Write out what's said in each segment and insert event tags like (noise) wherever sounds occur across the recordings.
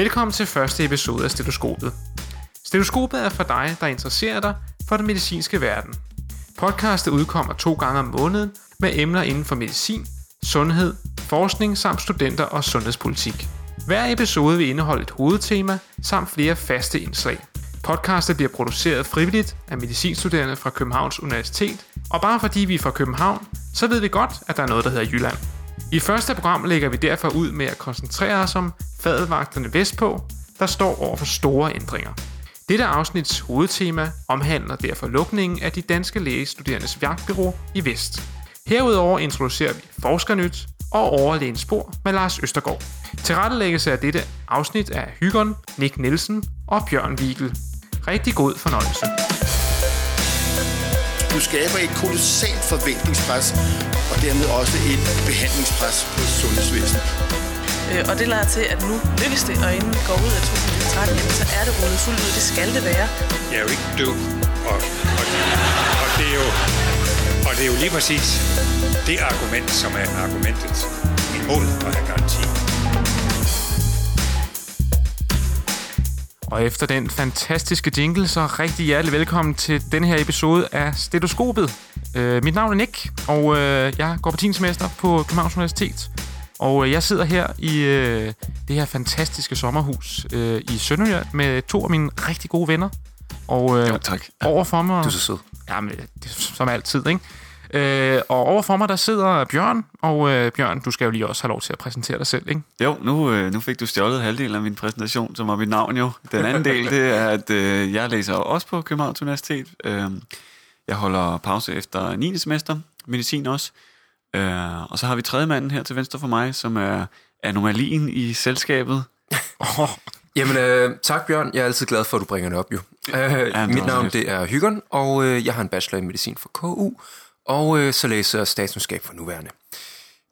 Velkommen til første episode af Stetoskopet. Stetoskopet er for dig, der interesserer dig for den medicinske verden. Podcastet udkommer to gange om måneden med emner inden for medicin, sundhed, forskning samt studenter og sundhedspolitik. Hver episode vil indeholde et hovedtema samt flere faste indslag. Podcastet bliver produceret frivilligt af medicinstuderende fra Københavns Universitet, og bare fordi vi er fra København, så ved vi godt, at der er noget, der hedder Jylland. I første program lægger vi derfor ud med at koncentrere os om fadelvagterne vestpå, der står over for store ændringer. Dette afsnits hovedtema omhandler derfor lukningen af de danske lægestuderendes vagtbyrå i Vest. Herudover introducerer vi Forskernyt og overlægen spor med Lars Østergaard. Tilrettelæggelse af dette afsnit er Hygon, Nick Nielsen og Bjørn Wiegel. Rigtig god fornøjelse. Du skaber et kolossalt forventningspres, og dermed også et behandlingspres på sundhedsvæsenet. Øh, og det lader til, at nu lykkes det, og inden vi går ud af 2013, jamen, så er det rullet fuldt ud. Det skal det være. Jeg er jo ikke død, og, og, og, det er jo, og det er jo lige præcis det argument, som er argumentet imod at have garanti. Og efter den fantastiske jingle, så rigtig hjertelig velkommen til den her episode af Stetoskopet. Uh, mit navn er Nick, og uh, jeg går på 10. semester på Københavns Universitet. Og uh, jeg sidder her i uh, det her fantastiske sommerhus uh, i Sønderjylland med to af mine rigtig gode venner. Og uh, Jo, tak. Ja. overfor mig... Du er så sød. Jamen, det som altid, ikke? Øh, og overfor mig, der sidder Bjørn. Og øh, Bjørn, du skal jo lige også have lov til at præsentere dig selv, ikke? Jo, nu, øh, nu fik du stjålet halvdelen af min præsentation, som var mit navn jo. Den anden del, det er, at øh, jeg læser også på Københavns Universitet. Øh, jeg holder pause efter 9. semester, medicin også. Øh, og så har vi tredje manden her til venstre for mig, som er anomalien i selskabet. Oh, Jamen, øh, tak Bjørn. Jeg er altid glad for, at du bringer det op, jo. Øh, det mit navn det er Hygon, og øh, jeg har en bachelor i medicin fra KU, og øh, så læser jeg statskundskab for nuværende.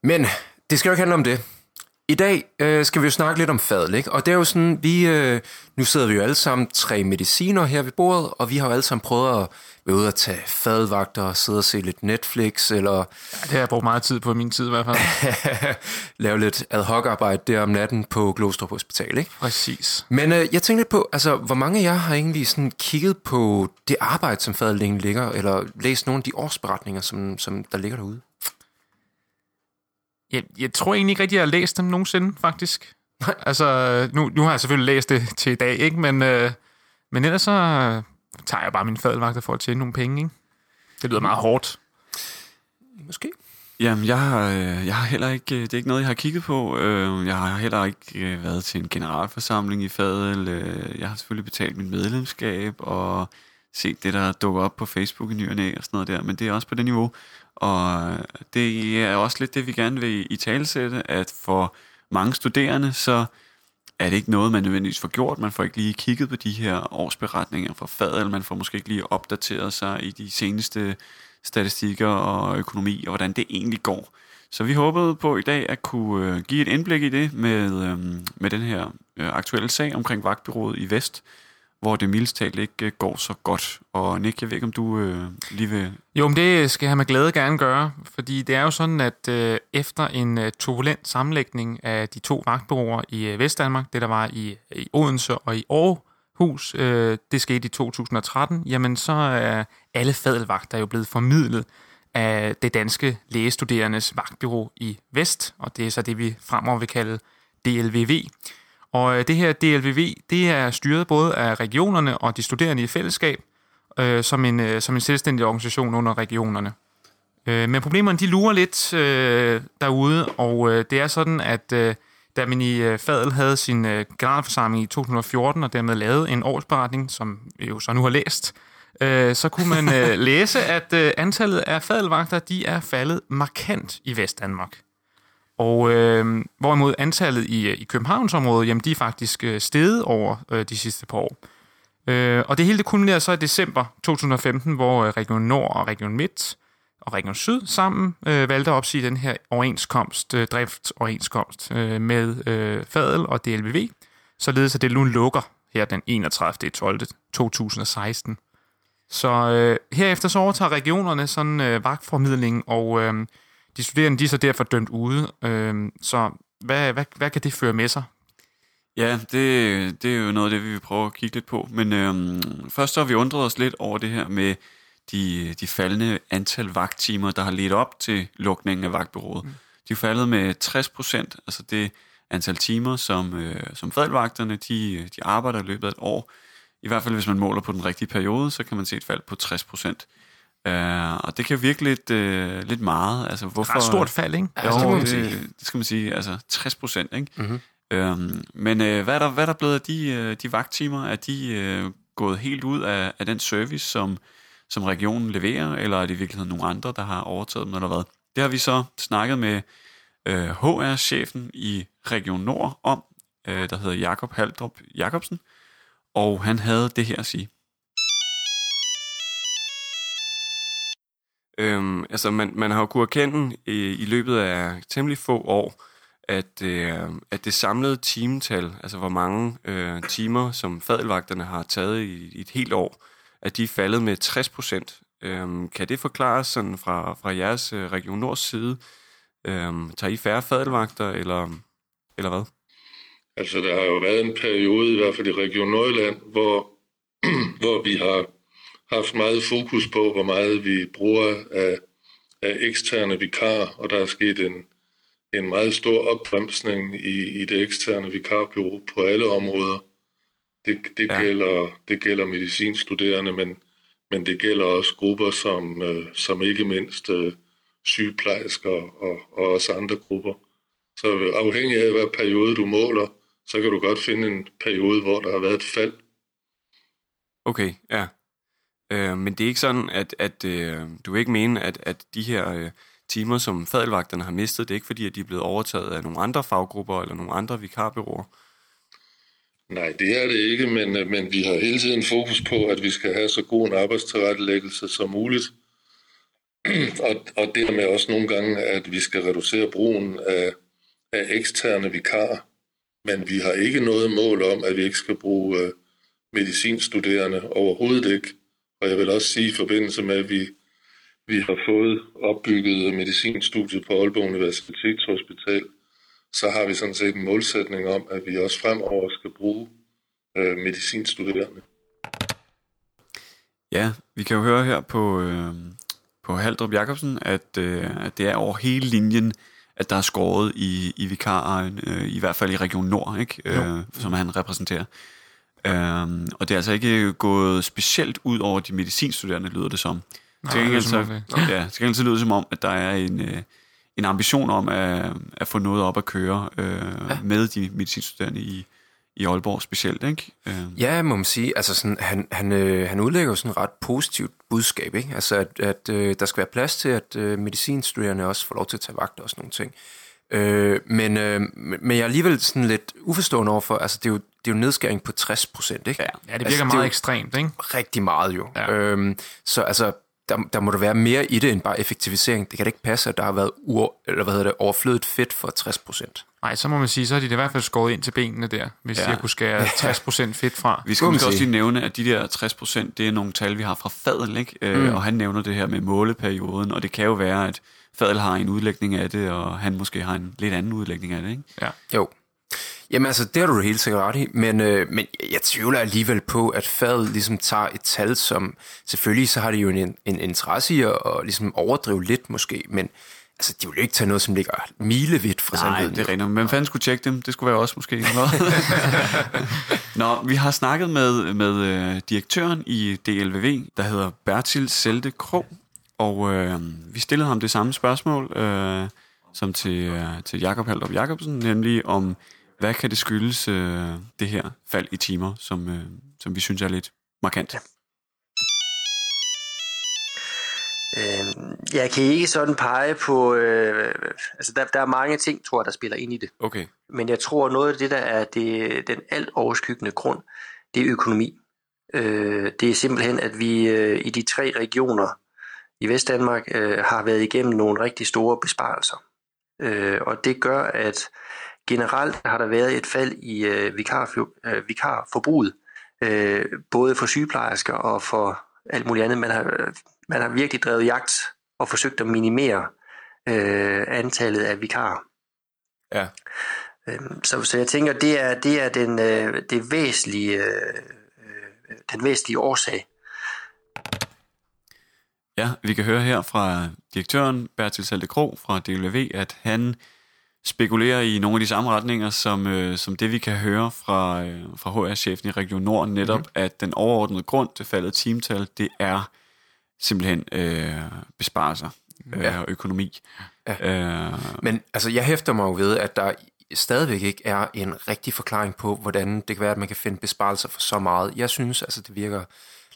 Men det skal jo ikke handle om det. I dag øh, skal vi jo snakke lidt om fadel, ikke? Og det er jo sådan, vi, øh, nu sidder vi jo alle sammen tre mediciner her ved bordet, og vi har jo alle sammen prøvet at være ude og tage fadelvagter og sidde og se lidt Netflix, eller det har jeg brugt meget tid på i min tid i hvert fald. (laughs) lave lidt ad hoc arbejde der om natten på Glostrup Hospital, ikke? Præcis. Men øh, jeg tænkte lidt på, altså, hvor mange af jer har egentlig sådan kigget på det arbejde, som fadelingen ligger, eller læst nogle af de årsberetninger, som, som der ligger derude? Jeg, jeg tror egentlig ikke rigtig, jeg har læst dem nogensinde, faktisk. Nej. Altså, nu, nu har jeg selvfølgelig læst det til i dag, ikke? Men, øh, men ellers så øh, tager jeg bare min fadelvagter for at tjene nogle penge, ikke? Det lyder meget hårdt. Måske. Jamen, jeg har, øh, jeg har heller ikke, øh, det er ikke noget, jeg har kigget på. Øh, Jeg har heller ikke været til en generalforsamling i Fadel. Jeg har selvfølgelig betalt mit medlemskab og se det, der dukker op på Facebook i ny og næ og sådan noget der, men det er også på det niveau. Og øh, det er også lidt det, vi gerne vil i talesætte, at for mange studerende, så er det ikke noget, man nødvendigvis får gjort. Man får ikke lige kigget på de her årsberetninger fra Fadel. Man får måske ikke lige opdateret sig i de seneste statistikker og økonomi, og hvordan det egentlig går. Så vi håbede på i dag at kunne øh, give et indblik i det med, øh, med den her aktuelle sag omkring vagtbyrået i Vest, hvor det mildest talt ikke øh, går så godt. Og Nick, jeg ved ikke, om du øh, lige vil... Jo, men det skal jeg med glæde gerne gøre, fordi det er jo sådan, at øh, efter en øh, turbulent sammenlægning af de to vagtbureauer i øh, Vestdanmark, det der var i, i Odense og i Aarhus, øh, det skete i 2013, jamen så er alle fadelvagter jo blevet formidlet af det danske lægestuderendes vagtbyrå i Vest, og det er så det, vi fremover vil kalde DLVV. Og øh, det her DLVV, det er styret både af regionerne og de studerende i fællesskab, øh, som, en, øh, som en selvstændig organisation under regionerne. Øh, men problemerne, de lurer lidt øh, derude, og øh, det er sådan, at øh, da man i øh, Fadel havde sin øh, generalforsamling i 2014, og dermed lavede en årsberetning, som vi jo så nu har læst, øh, så kunne man øh, (laughs) læse, at øh, antallet af fadelvagter, de er faldet markant i Vestdanmark. Og øh, hvorimod antallet i, øh, i Københavnsområdet, jamen de er faktisk øh, steget over øh, de sidste par år. Øh, og det hele det kulminerer så i december 2015, hvor øh, Region Nord og Region Midt og Region Syd sammen øh, valgte at opsige den her overenskomst, øh, driftsoverenskomst øh, med øh, Fadel og DLVV, således at det nu lukker her den 31. 12. 2016. Så øh, herefter så overtager regionerne sådan øh, vagtformidling, og øh, de studerende de er så derfor dømt ude. Øh, så hvad, hvad, hvad kan det føre med sig? Ja, det, det er jo noget af det, vi vil prøve at kigge lidt på. Men øhm, først så har vi undret os lidt over det her med de, de faldende antal vagttimer, der har ledt op til lukningen af vagtbyrået. Mm. De er faldet med 60 procent, altså det antal timer, som, øh, som fadvagterne de, de arbejder i løbet af et år. I hvert fald hvis man måler på den rigtige periode, så kan man se et fald på 60 procent. Uh, og det kan virke lidt, uh, lidt meget. Altså, hvorfor, Ret stort fald, ikke? Jo, Altså, det må man det, sige. det skal man sige. Altså 60 procent, ikke? Mhm. Øhm, men øh, hvad, er der, hvad er der blevet af de, øh, de vagttimer? Er de øh, gået helt ud af, af den service, som, som regionen leverer, eller er det i virkeligheden nogle andre, der har overtaget dem, eller hvad? Det har vi så snakket med øh, HR-chefen i Region Nord om, øh, der hedder Jakob Haldrup Jacobsen, og han havde det her at sige. Øhm, altså man, man har jo kunnet erkende i, i løbet af temmelig få år, at, øh, at det samlede timetal, altså hvor mange øh, timer, som fadelvagterne har taget i, i et helt år, at de er faldet med 60 procent. Øhm, kan det forklares sådan fra, fra jeres øh, Region Nords side? Øhm, tager I færre fadelvagter, eller, eller hvad? Altså, der har jo været en periode, i hvert fald i Region Nordjylland, hvor, (clears throat) hvor vi har haft meget fokus på, hvor meget vi bruger af, af eksterne vikarer, og der er sket en, en meget stor opbremsning i, i det eksterne vikarbureau på alle områder. Det, det, ja. gælder, det gælder medicinstuderende, men, men det gælder også grupper som, øh, som ikke mindst øh, sygeplejersker og, og også andre grupper. Så afhængig af, hvad periode du måler, så kan du godt finde en periode, hvor der har været et fald. Okay, ja. Øh, men det er ikke sådan, at, at øh, du vil ikke mene, at, at de her øh, timer, som fadelvagterne har mistet, det er ikke fordi, at de er blevet overtaget af nogle andre faggrupper eller nogle andre vikarbyråer. Nej, det er det ikke, men, øh, men vi har hele tiden fokus på, at vi skal have så god en arbejdstilrettelæggelse som muligt. (clears throat) og, og dermed også nogle gange, at vi skal reducere brugen af, af eksterne vikarer. Men vi har ikke noget mål om, at vi ikke skal bruge øh, medicinstuderende overhovedet ikke. Og jeg vil også sige i forbindelse med, at vi, vi har fået opbygget medicinstudiet på Aalborg Universitetshospital, så har vi sådan set en målsætning om, at vi også fremover skal bruge øh, medicinstuderende. Ja, vi kan jo høre her på, øh, på Haldrup Jacobsen, at, øh, at det er over hele linjen, at der er skåret i, i vikaren, øh, i hvert fald i Region Nord, ikke? Øh, som han repræsenterer. Øhm, og det er altså ikke gået specielt ud over de medicinstuderende, lyder det som. Nej, til det gengæld, så, ja, til gengæld så lyder det som om, at der er en, øh, en ambition om at, at få noget op at køre øh, ja. med de medicinstuderende i, i Aalborg specielt, ikke? Øh, Ja, må man sige. Altså sådan, han, han, øh, han udlægger jo sådan et ret positivt budskab, ikke? Altså, at, at øh, der skal være plads til, at øh, medicinstuderende også får lov til at tage vagter og sådan nogle ting. Øh, men, øh, men jeg er alligevel sådan lidt uforstående overfor, altså det er jo, det er jo nedskæring på 60 procent, ikke? Ja. Ja, det virker Altså, det er meget jo- ekstremt, ikke? Rigtig meget jo. Ja. Øhm, så altså, der, der må der være mere i det end bare effektivisering. Det kan da ikke passe, at der har været ur, eller hvad hedder det, overflødet fedt for 60 procent. Nej, så må man sige, så har de det i hvert fald skåret ind til benene der, hvis Ja. har kunne skære (laughs) 60% fedt fra. Vi skal måske også lige nævne, at de der 60 procent, det er nogle tal, vi har fra Fadel, ikke? Mm. Øh, og han nævner det her med måleperioden, og det kan jo være, at Fadel har en udlægning af det, og han måske har en lidt anden udlægning af det, ikke? Ja. Jo. Jamen altså, det har du helt sikkert ret i, men, øh, men jeg tvivler alligevel på, at fadet ligesom tager et tal, som selvfølgelig så har det jo en, en interesse i at, at ligesom overdrive lidt måske, men altså, de vil jo ikke tage noget, som ligger milevidt fra Nej, sandheden. det er rigtigt. Men fanden skulle tjekke dem? Det skulle være os måske. hvad? (laughs) Nå, vi har snakket med, med øh, direktøren i DLVV, der hedder Bertil Selte Krog, og øh, vi stillede ham det samme spørgsmål øh, som til, øh, til Jakob Haldrup Jacobsen, nemlig om, hvad kan det skyldes øh, det her fald i timer, som, øh, som vi synes er lidt markant. Øh, jeg kan ikke sådan pege på... Øh, altså, der, der er mange ting, tror jeg, der spiller ind i det. Okay. Men jeg tror, noget af det, der er det, den alt overskyggende grund, det er økonomi. Øh, det er simpelthen, at vi øh, i de tre regioner i Vestdanmark øh, har været igennem nogle rigtig store besparelser. Øh, og det gør, at generelt har der været et fald i øh, vikar, øh, vikarforbruget, øh, både for sygeplejersker og for alt muligt andet. Man har, man har virkelig drevet jagt og forsøgt at minimere øh, antallet af vikarer. Ja. Øhm, så, så jeg tænker, det er, det er den, øh, det væsentlige, øh, øh, den væsentlige årsag. Ja, vi kan høre her fra direktøren Bertil Salte Kro fra DLV, at han spekulerer i nogle af de samme retninger, som, øh, som det vi kan høre fra, øh, fra HR-chefen i Region Nord, netop mm. at den overordnede grund til faldet timetal, det er simpelthen øh, besparelser øh, ja. og økonomi. Ja. Øh, Men altså, jeg hæfter mig jo ved, at der stadigvæk ikke er en rigtig forklaring på, hvordan det kan være, at man kan finde besparelser for så meget. Jeg synes, altså, det virker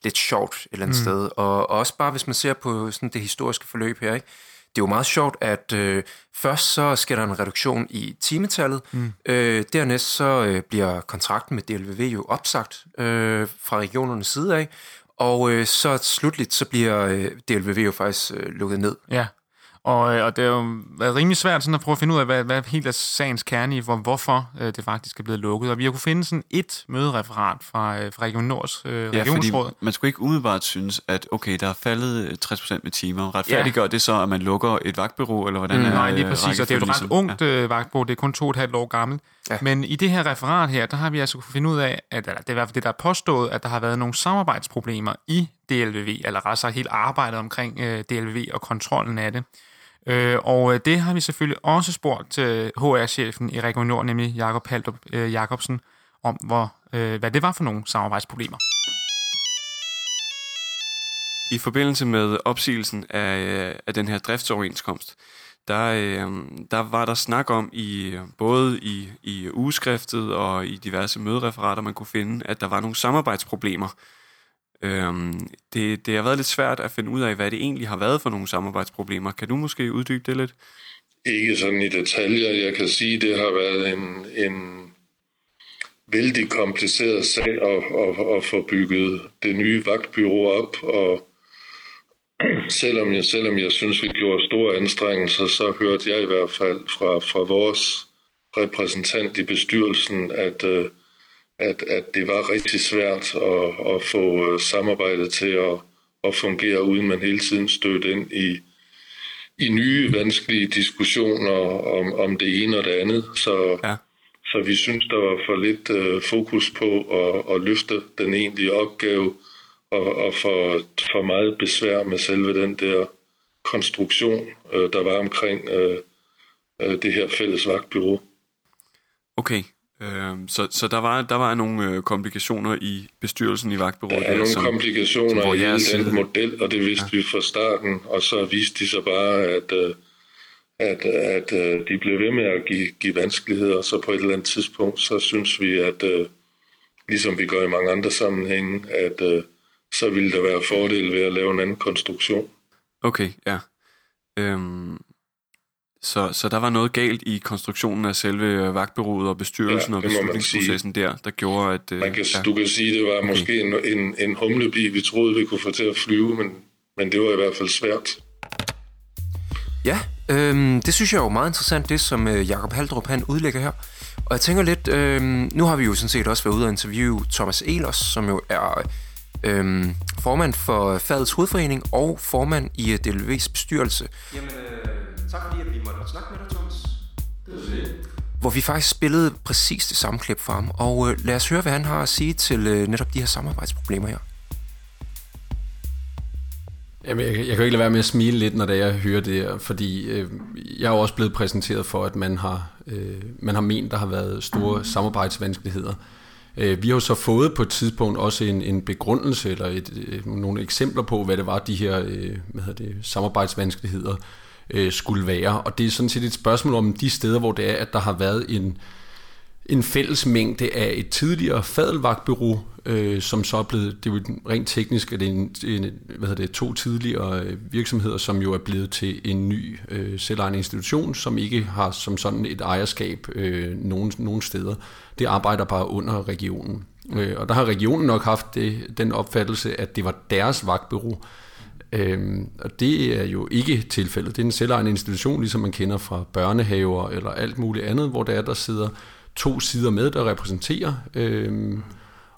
lidt sjovt et eller andet mm. sted. Og, og også bare, hvis man ser på sådan det historiske forløb her, ikke? Det er jo meget sjovt, at øh, først så sker der en reduktion i timetallet, mm. øh, dernæst så øh, bliver kontrakten med DLVV jo opsagt øh, fra regionernes side af, og øh, så slutligt så bliver øh, DLVV jo faktisk øh, lukket ned. Ja. Og, øh, og det har jo været rimelig svært sådan at prøve at finde ud af, hvad, hvad helt er sagens kerne i, hvor, hvorfor øh, det faktisk er blevet lukket. Og vi har kunne finde sådan et mødereferat fra, øh, fra Region Nords øh, regionsråd. Ja, man skulle ikke umiddelbart synes, at okay, der er faldet 60% med timer. Retfærdiggør ja. det så, at man lukker et vagtbureau, eller hvordan mm, er Nej, lige præcis, og det er jo et ret ungt øh, vagtbureau, det er kun to og et halvt år gammelt. Ja. Men i det her referat her, der har vi altså kunne finde ud af, at eller, det er i hvert fald det, der er påstået, at der har været nogle samarbejdsproblemer i DLVV, eller rettere helt arbejdet omkring øh, DLVV og kontrollen af det. Øh, og øh, det har vi selvfølgelig også spurgt øh, til HR-chefen i Region Nord, nemlig Jakob Haldrup øh, Jacobsen, om hvor, øh, hvad det var for nogle samarbejdsproblemer. I forbindelse med opsigelsen af, øh, af den her driftsoverenskomst, der, øh, der var der snak om i både i, i ugeskriftet og i diverse mødereferater, man kunne finde, at der var nogle samarbejdsproblemer Øhm, det, det har været lidt svært at finde ud af, hvad det egentlig har været for nogle samarbejdsproblemer. Kan du måske uddybe det lidt? Ikke sådan i detaljer. Jeg kan sige, det har været en, en vældig kompliceret sag at, at, at få bygget det nye vagtbyrå op, og selvom jeg, selvom jeg synes, vi gjorde store anstrengelser, så hørte jeg i hvert fald fra, fra vores repræsentant i bestyrelsen, at uh, at, at det var rigtig svært at, at få øh, samarbejdet til at, at fungere, uden man hele tiden stødte ind i, i nye vanskelige diskussioner om, om det ene og det andet. Så, ja. så vi synes, der var for lidt uh, fokus på at, at løfte den egentlige opgave, og, og for, for meget besvær med selve den der konstruktion, uh, der var omkring uh, uh, det her fælles vagtbyrå. Okay, Øh, så, så der var der var nogle øh, komplikationer i bestyrelsen i vagtbureauet. Der er nogle som, komplikationer som, i hele den model, og det vidste ja. vi fra starten, og så viste de så bare, at, øh, at, at, at de blev ved med at give, give vanskeligheder, og så på et eller andet tidspunkt, så synes vi, at ligesom vi gør i mange andre sammenhænge, at så ville der være fordel ved at lave en anden konstruktion. Okay, ja. Øhm, så, så der var noget galt i konstruktionen af selve vagtbyrået og bestyrelsen ja, og beslutningsprocessen der, der gjorde, at... Øh, man kan, ja. Du kan sige, at det var okay. måske en, en, en humlebi, vi troede, vi kunne få til at flyve, men, men det var i hvert fald svært. Ja, øhm, det synes jeg er jo meget interessant, det som øh, Jakob Haldrup han udlægger her. Og jeg tænker lidt, øhm, nu har vi jo sådan set også været ude og interviewe Thomas Elers, som jo er øhm, formand for Fadets Hovedforening og formand i DLV's bestyrelse. Jamen, øh Tak fordi at vi måtte snakke med dig, Thomas. Det. Hvor vi faktisk spillede præcis det samme klip for ham. Og øh, lad os høre, hvad han har at sige til øh, netop de her samarbejdsproblemer her. Jamen, jeg, jeg kan jo ikke lade være med at smile lidt, når det jeg hører det her, fordi øh, jeg er jo også blevet præsenteret for, at man har, øh, man har ment, der har været store samarbejdsvanskeligheder. Øh, vi har jo så fået på et tidspunkt også en, en begrundelse eller et, øh, nogle eksempler på, hvad det var, de her øh, hvad hedder det, samarbejdsvanskeligheder øh, skulle være. Og det er sådan set et spørgsmål om de steder, hvor det er, at der har været en, en fælles mængde af et tidligere fadelvagtbyrå, øh, som så er blevet, det er jo rent teknisk, at det er en, en, hvad hedder det, to tidligere øh, virksomheder, som jo er blevet til en ny øh, selvejende institution, som ikke har som sådan et ejerskab øh, nogen, nogen steder. Det arbejder bare under regionen. Øh, og der har regionen nok haft det, den opfattelse, at det var deres vagtbureau, Øhm, og det er jo ikke tilfældet. Det er en selvejende institution, ligesom man kender fra børnehaver eller alt muligt andet, hvor der er, der sidder to sider med, der repræsenterer. Øhm,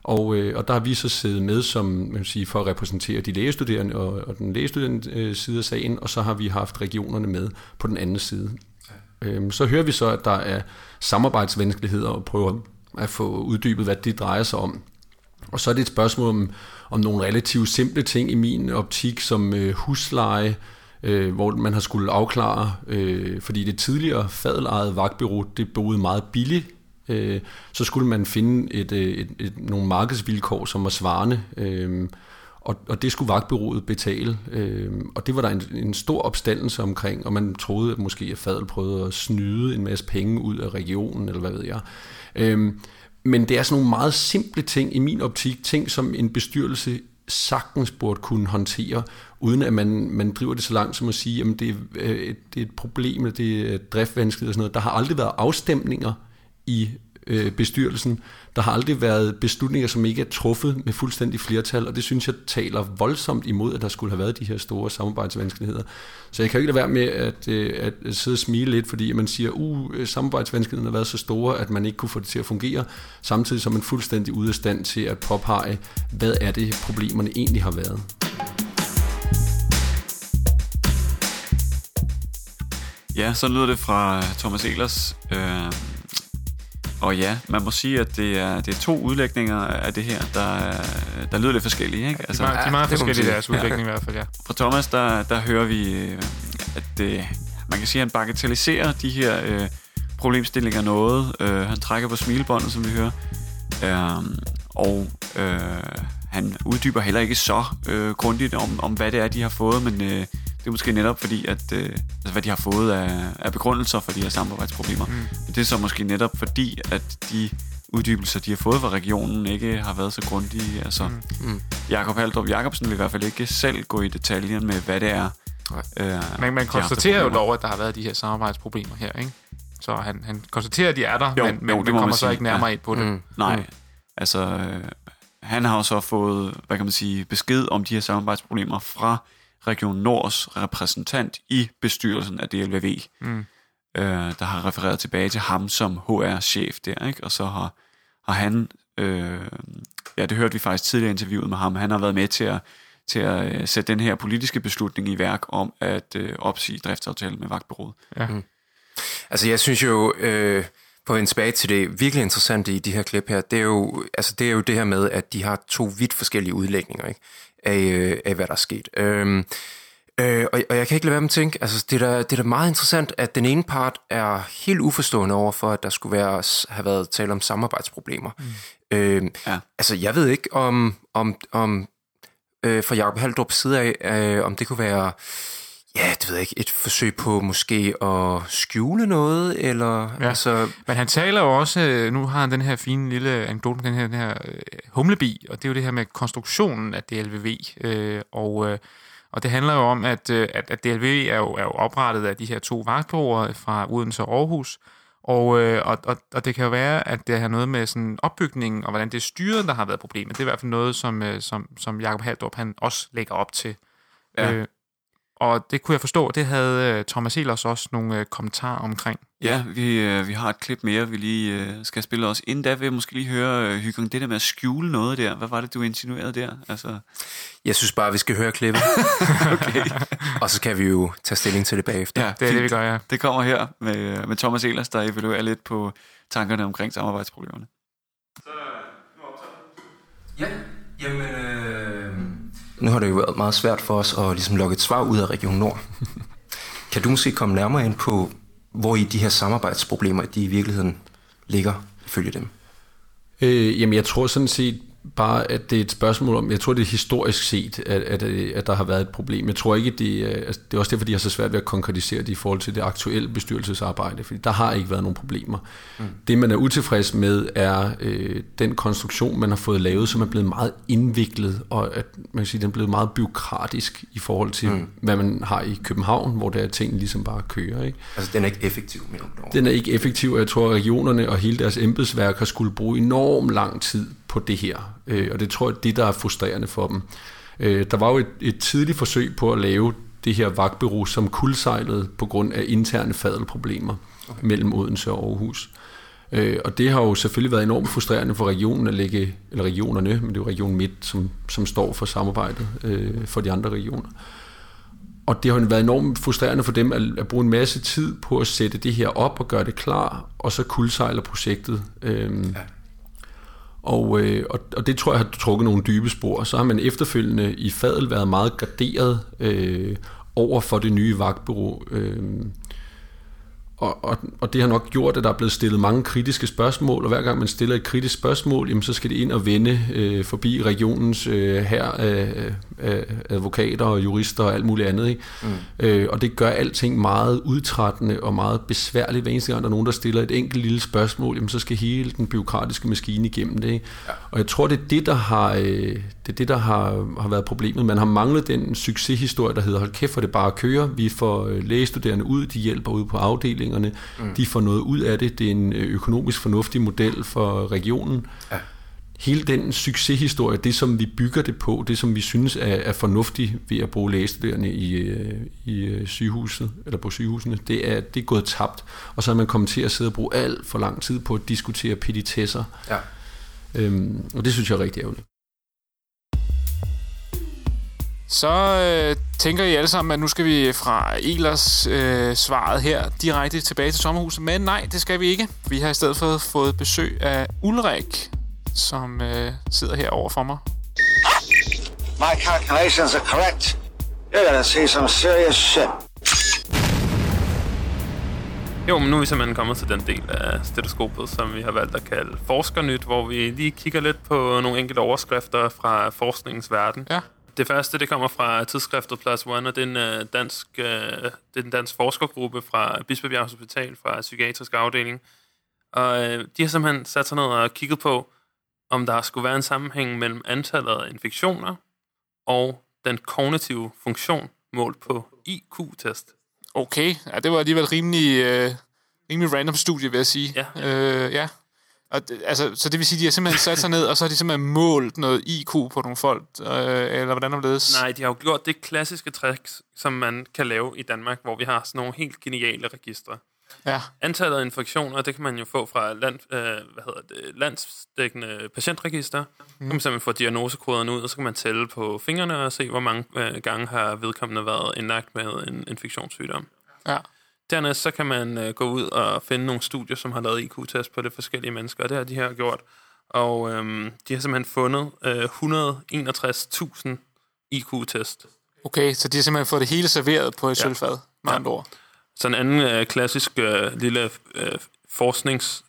og, øh, og der har vi så siddet med som, man kan sige, for at repræsentere de lægestuderende og, og den lægestuderende øh, side af sagen, og så har vi haft regionerne med på den anden side. Øh, så hører vi så, at der er samarbejdsvanskeligheder og prøver at få uddybet, hvad det drejer sig om. Og så er det et spørgsmål om, om nogle relativt simple ting i min optik, som øh, husleje, øh, hvor man har skulle afklare, øh, fordi det tidligere fadelejede vagtbyrå, det boede meget billigt, øh, så skulle man finde et, et, et, et, nogle markedsvilkår, som var svarende, øh, og, og det skulle vagtbyrået betale. Øh, og det var der en, en stor opstandelse omkring, og man troede at måske, at Fadel prøvede at snyde en masse penge ud af regionen, eller hvad ved jeg. Øh, men det er sådan nogle meget simple ting i min optik, ting som en bestyrelse sagtens burde kunne håndtere, uden at man, man driver det så langt som at sige, at det, øh, det er et problem, det er driftvanskeligt og sådan noget. Der har aldrig været afstemninger i øh, bestyrelsen. Der har aldrig været beslutninger, som ikke er truffet med fuldstændig flertal, og det synes jeg taler voldsomt imod, at der skulle have været de her store samarbejdsvanskeligheder. Så jeg kan jo ikke lade være med at, øh, at sidde og smile lidt, fordi man siger, uh, samarbejdsvanskelighederne har været så store, at man ikke kunne få det til at fungere, samtidig som man fuldstændig ude af stand til at påpege, hvad er det, problemerne egentlig har været. Ja, så lyder det fra Thomas Elers. Øh, og ja, man må sige, at det er, det er to udlægninger af det her, der, der lyder lidt forskellige. Ikke? Altså, de er meget, de er meget forskellige deres udlægning ja. i hvert fald, ja. Fra Thomas, der, der hører vi, øh, at det, man kan sige, at han bagatelliserer de her øh, problemstillinger noget. Øh, han trækker på smilebåndet, som vi hører. Øh, og øh, han uddyber heller ikke så øh, grundigt om, om, hvad det er, de har fået, men øh, det er måske netop fordi, at øh, altså, hvad de har fået af, af begrundelser for de her samarbejdsproblemer. Mm. Men det er så måske netop fordi, at de uddybelser, de har fået fra regionen, ikke har været så grundige. Altså, mm. mm. Jakob Haldrup Jacobsen vil i hvert fald ikke selv gå i detaljen med, hvad det er. Øh, Men man konstaterer jo dog, at der har været de her samarbejdsproblemer her, ikke? Så han, han konstaterer, at de er der, jo, men, men jo, man kommer så ikke nærmere ja. ind på det. Mm. Nej, mm. altså... Øh, han har jo så fået, hvad kan man sige, besked om de her samarbejdsproblemer fra Region Nords repræsentant i bestyrelsen af DLVV, mm. øh, der har refereret tilbage til ham som HR-chef der, ikke? og så har, har han, øh, ja det hørte vi faktisk tidligere i interviewet med ham, han har været med til at, til at øh, sætte den her politiske beslutning i værk om at øh, opsige driftsaftalen med vagtbureauet. Ja. Mm. Altså jeg synes jo, øh, på en tilbage til det virkelig interessante i de her klip her, det er jo, altså det, er jo det her med, at de har to vidt forskellige udlægninger. Ikke? Af, øh, af hvad der er sket. Øhm, øh, og, og jeg kan ikke lade være med at tænke, altså det er, da, det er da meget interessant, at den ene part er helt uforstående over for, at der skulle være, have været tale om samarbejdsproblemer. Mm. Øh, ja. Altså jeg ved ikke, om, om, om øh, fra Jacob Haldrup side af, øh, om det kunne være ja, det ved jeg ikke, et forsøg på måske at skjule noget, eller ja. altså... Men han taler jo også, øh, nu har han den her fine lille anekdote, den her, den her uh, humlebi, og det er jo det her med konstruktionen af DLVV, øh, og, øh, og det handler jo om, at, øh, at, at DLVV er jo, er jo oprettet af de her to vagtbureauer fra Odense og Aarhus, og, øh, og, og, og det kan jo være, at det har noget med sådan opbygningen, og hvordan det er styret, der har været problemet. Det er i hvert fald noget, som, øh, som, som Jacob Haldrup han også lægger op til. Ja. Øh, og det kunne jeg forstå, det havde øh, Thomas Elers også nogle øh, kommentarer omkring. Ja, vi, øh, vi har et klip mere, vi lige skal spille os. Inden da vil jeg måske lige høre, Hygang, det der med at skjule noget der. Hvad var det, du insinuerede der? Altså... Jeg synes bare, vi skal høre klippet. (laughs) okay. (laughs) Og så kan vi jo tage stilling til det bagefter. Ja, det er det, vi gør, ja. Det kommer her med, med Thomas Elers, der evaluerer lidt på tankerne omkring samarbejdsproblemerne. Så nu optager Ja, jamen... Nu har det jo været meget svært for os at ligesom lokke et svar ud af Region Nord. (laughs) kan du måske komme nærmere ind på, hvor i de her samarbejdsproblemer, de i virkeligheden ligger, ifølge dem? Øh, jamen, jeg tror sådan set, bare, at det er et spørgsmål om, jeg tror, det er historisk set, at, at, at der har været et problem. Jeg tror ikke, det er, altså, det er også derfor, de har så svært ved at konkretisere det i forhold til det aktuelle bestyrelsesarbejde, fordi der har ikke været nogen problemer. Mm. Det, man er utilfreds med, er øh, den konstruktion, man har fået lavet, som er blevet meget indviklet, og at man kan sige, den er blevet meget byråkratisk i forhold til, mm. hvad man har i København, hvor der er ting ligesom bare kører. Ikke? Altså, den er ikke effektiv, du? Den er ikke effektiv, og jeg tror, at regionerne og hele deres embedsværk har skulle bruge enormt lang tid på det her. Øh, og det tror jeg, det der er frustrerende for dem. Øh, der var jo et, et tidligt forsøg på at lave det her vagtbureau, som kuldsejlede på grund af interne fadelproblemer okay. mellem Odense og Aarhus. Øh, og det har jo selvfølgelig været enormt frustrerende for regionen at lægge, eller regionerne, men det er jo Region Midt, som, som står for samarbejdet øh, for de andre regioner. og det har jo været enormt frustrerende for dem at, at bruge en masse tid på at sætte det her op og gøre det klar, og så kuldsejler projektet. Ja og, øh, og, og det tror jeg har trukket nogle dybe spor. Så har man efterfølgende i Fadel været meget garderet øh, over for det nye vagtbureau. Øh, og, og, og det har nok gjort, at der er blevet stillet mange kritiske spørgsmål, og hver gang man stiller et kritisk spørgsmål, jamen, så skal det ind og vende øh, forbi regionens øh, her af, af advokater og jurister og alt muligt andet. Ikke? Mm. Øh, og det gør alting meget udtrættende og meget besværligt. Hver eneste gang, der er nogen, der stiller et enkelt lille spørgsmål, jamen, så skal hele den byråkratiske maskine igennem det. Ikke? Ja. Og jeg tror, det er det, der har, øh, det er det, der har, har været problemet. Man har manglet den succeshistorie, der hedder, hold kæft, for det bare kører. Vi får øh, lægestuderende ud, de hjælper ud på afdelingerne, mm. de får noget ud af det. Det er en øh, økonomisk fornuftig model for regionen. Ja. Hele den succeshistorie, det som vi bygger det på, det som vi synes er, er fornuftigt ved at bruge lægestuderende i, øh, i sygehuset, eller på sygehusene, det er, det er gået tabt. Og så er man kommet til at sidde og bruge alt for lang tid på at diskutere petitesser. Ja. Øhm, og det synes jeg er rigtig ærgerligt. Så øh, tænker I alle sammen, at nu skal vi fra Elers øh, svaret her direkte tilbage til sommerhuset. Men nej, det skal vi ikke. Vi har i stedet for fået besøg af Ulrik, som øh, sidder her over for mig. My calculations are correct. You're gonna see some serious shit. Jo, men nu er vi simpelthen kommet til den del af stetoskopet, som vi har valgt at kalde Forskernyt, hvor vi lige kigger lidt på nogle enkelte overskrifter fra forskningens verden. Ja. Det første, det kommer fra tidsskriftet Plus One, og det er en uh, dansk, uh, det er en dansk forskergruppe fra Bispebjerg Hospital, fra psykiatrisk afdeling. Og uh, de har simpelthen sat sig ned og kigget på, om der skulle være en sammenhæng mellem antallet af infektioner og den kognitive funktion målt på IQ-test. Okay, ja, det var alligevel rimelig, øh, rimelig random studie, vil jeg sige. Ja. Øh, ja. Og altså, så det vil sige, at de har simpelthen sat sig ned, og så har de simpelthen målt noget IQ på nogle folk, øh, eller hvordan det? Nej, de har jo gjort det klassiske trick, som man kan lave i Danmark, hvor vi har sådan nogle helt geniale registre. Ja. Antallet af infektioner, det kan man jo få fra land, øh, hvad hedder det, landsdækkende patientregister. Mm. Så kan man simpelthen få diagnosekoderne ud, og så kan man tælle på fingrene og se, hvor mange øh, gange har vedkommende været indlagt med en infektionssygdom. Ja. Dernæst så kan man øh, gå ud og finde nogle studier, som har lavet IQ-test på det forskellige mennesker, og det har de her gjort. Og øhm, de har simpelthen fundet øh, 161.000 IQ-test. Okay, så de har simpelthen fået det hele serveret på et ja. sølvfad, med ja. andre ord. Så en anden øh, klassisk øh, lille øh, forsknings...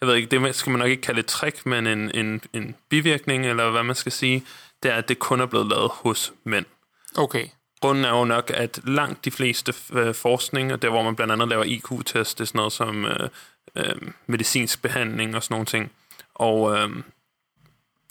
Jeg ved ikke, det skal man nok ikke kalde et trick, men en, en, en bivirkning, eller hvad man skal sige, det er, at det kun er blevet lavet hos mænd. Okay. Grunden er jo nok, at langt de fleste øh, forskning, og der hvor man blandt andet laver IQ-test, det er sådan noget som øh, øh, medicinsk behandling og sådan nogle ting. Og øh,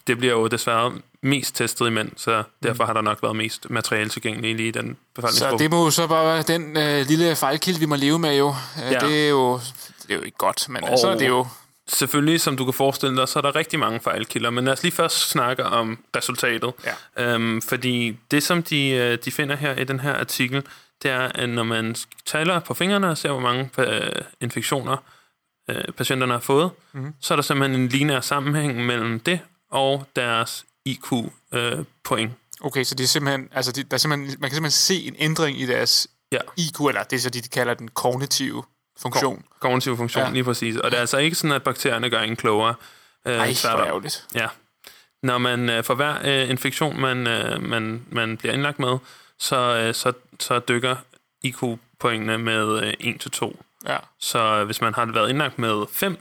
det bliver jo desværre mest testet i mænd, så derfor har der nok været mest materiale tilgængeligt lige i den befolkningsgruppe. Så det må jo så bare være den øh, lille fejlkilde, vi må leve med jo. Ja. Det, er jo det er jo ikke godt, men og altså, det er jo... Selvfølgelig, som du kan forestille dig, så er der rigtig mange fejlkilder, men lad os lige først snakke om resultatet. Ja. Øhm, fordi det, som de, øh, de finder her i den her artikel, det er, at når man taler på fingrene og ser, hvor mange øh, infektioner øh, patienterne har fået, mm. så er der simpelthen en lineær sammenhæng mellem det og deres IQ-point. Øh, okay, så det er simpelthen, altså de, der er simpelthen, man kan simpelthen se en ændring i deres ja. IQ, eller det er så de kalder den kognitive funktion. Ko- kognitiv funktion, ja. lige præcis. Og det er altså ikke sådan, at bakterierne gør en klogere. Øh, Ej, ærgerligt. Ja. Når man øh, for hver øh, infektion, man, øh, man, man bliver indlagt med, så, øh, så, så dykker IQ-pointene med øh, 1-2. Ja. Så hvis man har været indlagt med 5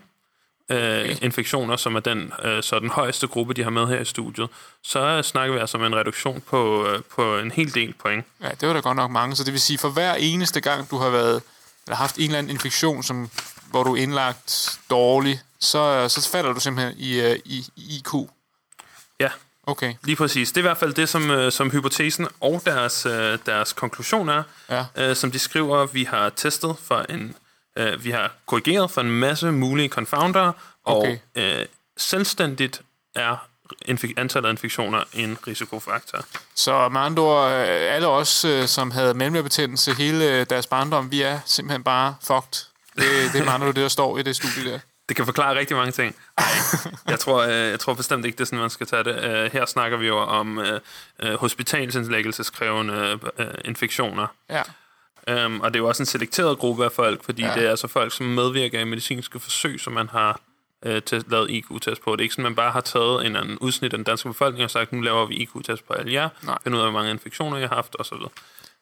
øh, infektioner, som er den, øh, så den højeste gruppe, de har med her i studiet, så øh, snakker vi altså om en reduktion på, øh, på en hel del point. Ja, det var da godt nok mange. Så det vil sige, for hver eneste gang, du har været eller haft en eller anden infektion, som, hvor du er indlagt dårligt, så, så falder du simpelthen i, øh, i, i IQ. Ja, okay. lige præcis. Det er i hvert fald det, som, øh, som hypotesen og deres, øh, deres konklusion er. Ja. Som de skriver, vi har testet for en... Vi har korrigeret for en masse mulige confounder, okay. og øh, selvstændigt er antallet af infektioner en risikofaktor. Så med andre ord, alle os, som havde mellemørebetændelse hele deres barndom, vi er simpelthen bare fucked. Det, det er ord det, der står i det studie der. (laughs) det kan forklare rigtig mange ting. Ej, jeg tror, øh, jeg tror bestemt ikke, det er sådan, man skal tage det. Øh, her snakker vi jo om øh, øh, hospitalsindlæggelseskrævende øh, infektioner. Ja. Um, og det er jo også en selekteret gruppe af folk, fordi ja. det er altså folk, som medvirker i medicinske forsøg, som man har øh, test, lavet IQ-test på. Det er ikke sådan, man bare har taget en anden udsnit af den danske befolkning og sagt, nu laver vi IQ-test på alle jer, finder ud af, hvor mange infektioner jeg har haft, osv.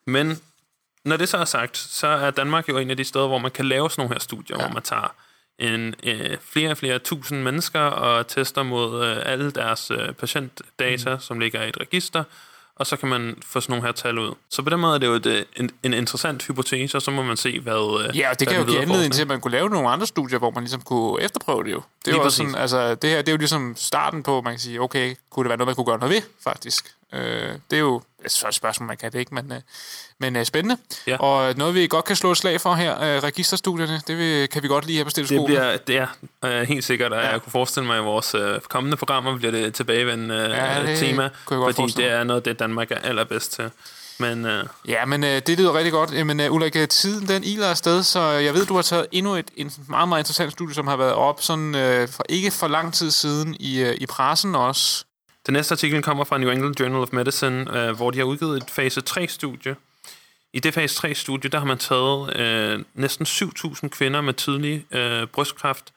Men når det så er sagt, så er Danmark jo en af de steder, hvor man kan lave sådan nogle her studier, ja. hvor man tager en, øh, flere og flere tusind mennesker og tester mod øh, alle deres øh, patientdata, mm. som ligger i et register, og så kan man få sådan nogle her tal ud. Så på den måde er det jo et, øh, en, en interessant hypotese, og så må man se, hvad øh, Ja, og det kan jo give anledning til, at man kunne lave nogle andre studier, hvor man ligesom kunne efterprøve det jo. Det er jo sådan, altså, det her det er jo ligesom starten på, man kan sige, okay, kunne det være noget, man kunne gøre noget ved, faktisk. Øh, det er jo så er et spørgsmål, man kan det ikke, men, øh, men øh, spændende. Ja. Og noget, vi godt kan slå et slag for her, øh, registerstudierne, det vil, kan vi godt lige have på Det stilleskolen. bliver det er øh, helt sikkert, og ja. jeg kunne forestille mig, at i vores øh, kommende programmer bliver det tilbagevendende øh, Ja, det tema, fordi det er noget, det Danmark er allerbedst til. Men øh, Ja, men øh, det lyder rigtig godt. Jamen, øh, Ulrik, øh, tiden den iler afsted, så jeg ved, du har taget endnu et en meget, meget interessant studie, som har været op sådan, øh, for ikke for lang tid siden i, øh, i pressen også. Den næste artikel kommer fra New England Journal of Medicine, øh, hvor de har udgivet et fase 3-studie. I det fase 3-studie, der har man taget øh, næsten 7.000 kvinder med tidlig øh, brystkræft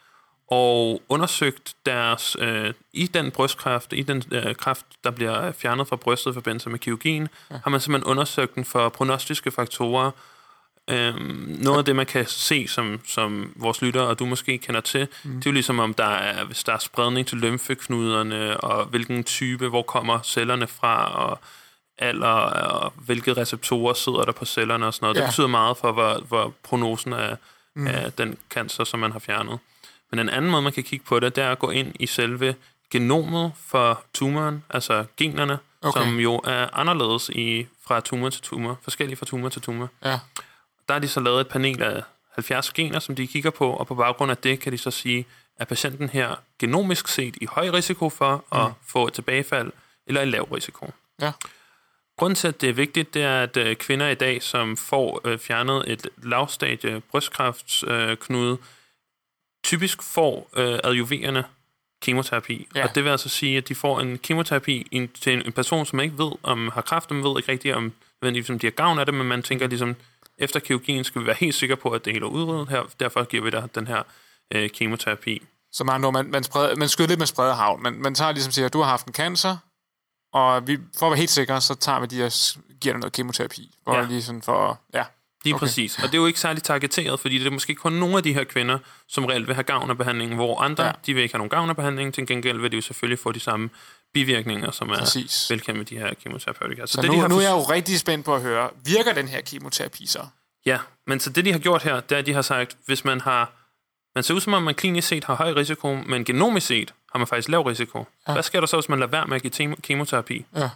og undersøgt deres, øh, i den brystkræft, i den øh, kræft, der bliver fjernet fra brystet i forbindelse med kirurgien, ja. har man simpelthen undersøgt den for prognostiske faktorer. Øhm, noget af det, man kan se, som, som vores lyttere og du måske kender til, mm. det er jo ligesom, om der er, hvis der er spredning til lymfeknuderne, og hvilken type, hvor kommer cellerne fra, og alder, og hvilke receptorer sidder der på cellerne og sådan noget. Ja. Det betyder meget for, hvor, hvor prognosen er Mm. af den cancer, som man har fjernet. Men en anden måde, man kan kigge på det, det er at gå ind i selve genomet for tumoren, altså generne, okay. som jo er anderledes i, fra tumor til tumor, forskellige fra tumor til tumor. Ja. Der har de så lavet et panel af 70 gener, som de kigger på, og på baggrund af det kan de så sige, er patienten her genomisk set i høj risiko for at Mm. få et tilbagefald, eller i lav risiko. Ja. Grunden til, at det er vigtigt, det er, at øh, kvinder i dag, som får øh, fjernet et lavstadie brystkræftsknude, øh, knude, typisk får øh, adjuverende kemoterapi. Ja. Og det vil altså sige, at de får en kemoterapi en, til en, en person, som ikke ved, om har kræft, man ved ikke rigtigt, om, nødvendigvis, om de har gavn af det, men man tænker ligesom, efter kirurgien skal vi være helt sikre på, at det hele er udryddet her, derfor giver vi dig den her øh, kemoterapi. Så man, når man, man, spreder, man skyder lidt med spredet havn. Man, man tager ligesom siger, at du har haft en cancer, og vi, for at være helt sikre, så tager vi de og giver dig noget kemoterapi. For Ja. lige sådan for, ja. Lige Okay. præcis. Og det er jo ikke særligt targeteret, fordi det er måske kun nogle af de her kvinder, som reelt vil have gavn af behandlingen, hvor andre, ja. de vil ikke have nogen gavn af behandlingen. Til gengæld vil de jo selvfølgelig få de samme bivirkninger, som er Præcis. velkendt med de her kemoterapeutika. Så, så det, nu, de har nu er jeg jo rigtig spændt på at høre, virker den her kemoterapi så? Ja, men så det, de har gjort her, det er, at de har sagt, hvis man har... Man ser ud som om, man klinisk set har høj risiko, men genomisk set har man faktisk lav risiko. Ja. Hvad sker der så, hvis man lader være med at give kemoterapi? Ja.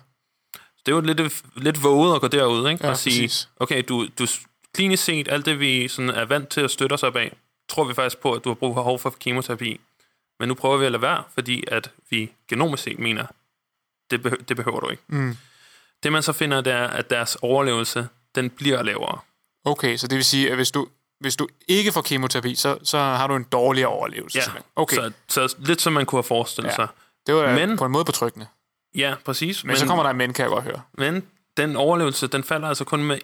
Det er jo lidt, lidt våget at gå derud, ikke? Ja, og sige, præcis. okay, du, du klinisk set, alt det vi sådan er vant til at støtte os op af, tror vi faktisk på, at du har brug for for kemoterapi. Men nu prøver vi at lade være, fordi at vi genomisk set mener, det, behø- det behøver du ikke. Mm. Det man så finder, det er, at deres overlevelse, den bliver lavere. Okay, så det vil sige, at hvis du, hvis du ikke får kemoterapi, så, så har du en dårligere overlevelse. Ja, simpelthen. okay. så, så lidt som man kunne have forestillet Ja. sig. det var men- på en måde betryggende. Ja, præcis. Men, men så kommer der en men, kan jeg godt høre. Men den overlevelse, den falder altså kun med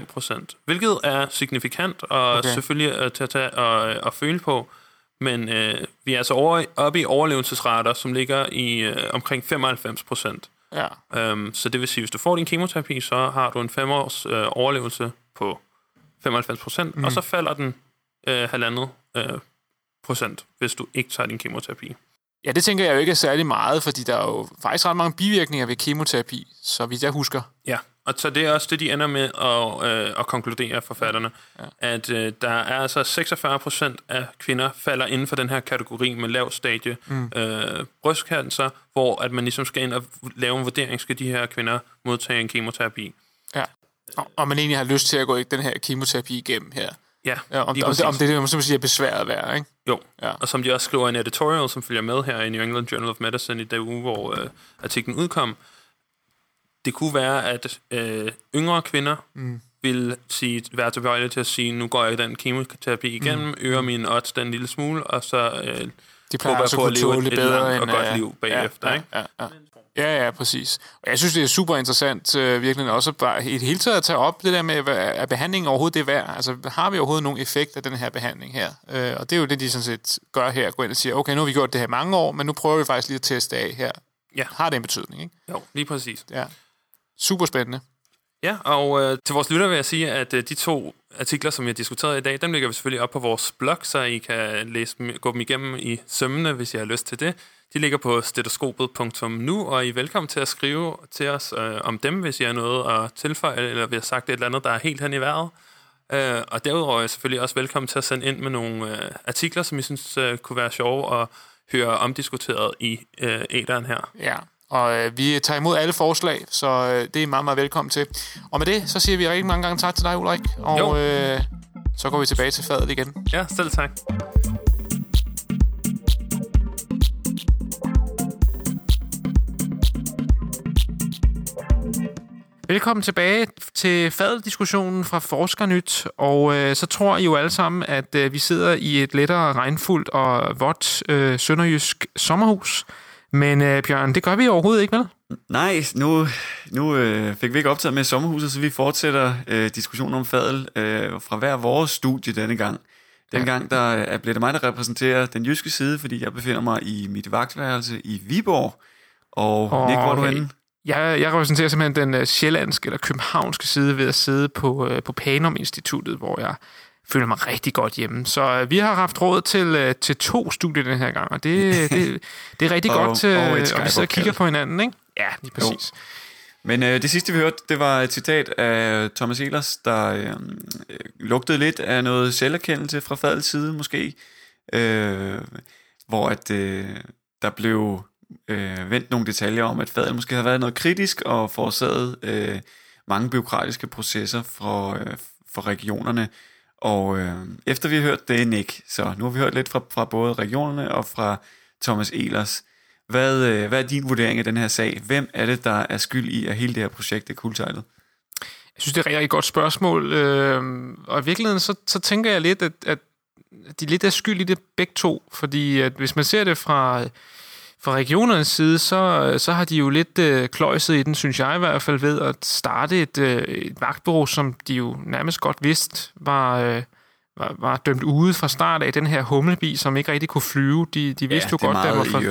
1,5 procent, hvilket er signifikant og Okay. selvfølgelig øh, til at tage og, og føle på. Men øh, vi er altså over, oppe i overlevelsesrater, som ligger i øh, omkring 95 procent. Ja. Um, så det vil sige, hvis du får din kemoterapi, så har du en fem års øh, overlevelse på 95 procent, mm. og så falder den øh, halvandet øh, procent, hvis du ikke tager din kemoterapi. Ja, det tænker jeg jo ikke er særlig meget, fordi der er jo faktisk ret mange bivirkninger ved kemoterapi, så vidt jeg husker. Ja, og så det er også det, de ender med at, øh, at konkludere, forfatterne, ja. at øh, der er altså 46 procent af kvinder falder inden for den her kategori med lav stadie mm. øh, brystcancer, hvor at man ligesom skal ind og lave en vurdering, skal de her kvinder modtage en kemoterapi. Ja. Og, og man egentlig har lyst til at gå den her kemoterapi igennem her. Ja, Ja, om, lige om, det, om det, det, man sige, er besværet værd, ikke? Jo, Ja. og som de også skriver i en editorial, som følger med her i New England Journal of Medicine i den uge, hvor øh, artiklen udkom, det kunne være, at øh, yngre kvinder mm. vil sige, være tilbøjelig til at sige, nu går jeg den kemoterapi igennem, mm. øger min odds den lille smule, og så øh, De plejer også at kunne tåle det bedre langt og end, godt øh, liv bagefter. ja, ikke? Ja, ja. Ja, ja, præcis. Og jeg synes, det er super interessant øh, virkelig også bare i det hele taget at tage op det der med, er behandlingen overhovedet det værd? Altså, har vi overhovedet nogen effekt af den her behandling her? Øh, og det er jo det, de sådan set gør her. Går ind og siger, okay, nu har vi gjort det her mange år, men nu prøver vi faktisk lige at teste af her. Ja. Har det en betydning, ikke? Jo, lige præcis. Ja. Super spændende. Ja, og øh, til vores lytter vil jeg sige, at øh, de to artikler, som jeg diskuterede i dag, dem lægger vi selvfølgelig op på vores blog, så I kan læse dem, gå dem igennem i sømmene, hvis I har lyst til det. De ligger på stetoskopet.nu, og I er velkommen til at skrive til os øh, om dem, hvis I har noget at tilføje, eller vi har sagt et eller andet, der er helt hen i vejret. Øh, og derudover er I selvfølgelig også velkommen til at sende ind med nogle øh, artikler, som I synes øh, kunne være sjove at høre omdiskuteret i øh, æderen her. Ja, og øh, vi tager imod alle forslag, så øh, det er I meget, meget velkommen til. Og med det, så siger vi rigtig mange gange tak til dig, Ulrik. Og øh, så går vi tilbage til fadet igen. Ja, selv tak. Velkommen tilbage til fadeldiskussionen fra Forskernyt, og øh, så tror I jo alle sammen, at øh, vi sidder i et lettere regnfuldt og vådt øh, sønderjysk sommerhus. Men øh, Bjørn, det gør vi overhovedet ikke, vel? Nej, nu, nu øh, fik vi ikke optaget med sommerhuset, så vi fortsætter øh, diskussionen om fadel øh, fra hver vores studie denne gang. Den gang der er, bliver det mig, der repræsenterer den jyske side, fordi jeg befinder mig i mit vagtværelse i Viborg. Og, og Nick, hvor er du henne? Jeg, jeg repræsenterer simpelthen den øh, sjællandske eller københavnske side ved at sidde på, øh, på Panum Instituttet, hvor jeg føler mig rigtig godt hjemme. Så øh, vi har haft råd til, øh, til to studier den her gang, og det, (laughs) det, det er rigtig Og- godt, og et og vi sidder og kigger på hinanden, ikke? Ja, lige præcis. Men øh, det sidste, vi hørte, det var et citat af Thomas Ehlers, der øh, øh, lugtede lidt af noget selverkendelse fra fadels side, måske. Øh, hvor at øh, der blev øh, vendt nogle detaljer om, at fadel måske har været noget kritisk og forårsaget øh, mange byråkratiske processer for, øh, for regionerne. Og øh, efter vi har hørt det, Nick, så nu har vi hørt lidt fra, fra både regionerne og fra Thomas Elers. Hvad, øh, hvad er din vurdering af den her sag? Hvem er det, der er skyld i, at hele det her projekt er kuldsejlet? Jeg synes, det er et rigtig godt spørgsmål. Øh, og i virkeligheden, så, så tænker jeg lidt, at, at de lidt er skyld i det begge to. Fordi at hvis man ser det fra, fra regionernes side, så, så har de jo lidt øh, kløjset i den, synes jeg i hvert fald, ved at starte et, øh, et vagtbureau, som de jo nærmest godt vidste var... Øh, var, var dømt ude fra start af den her humlebi, som ikke rigtig kunne flyve. De, de vidste jo det er godt, den var for... i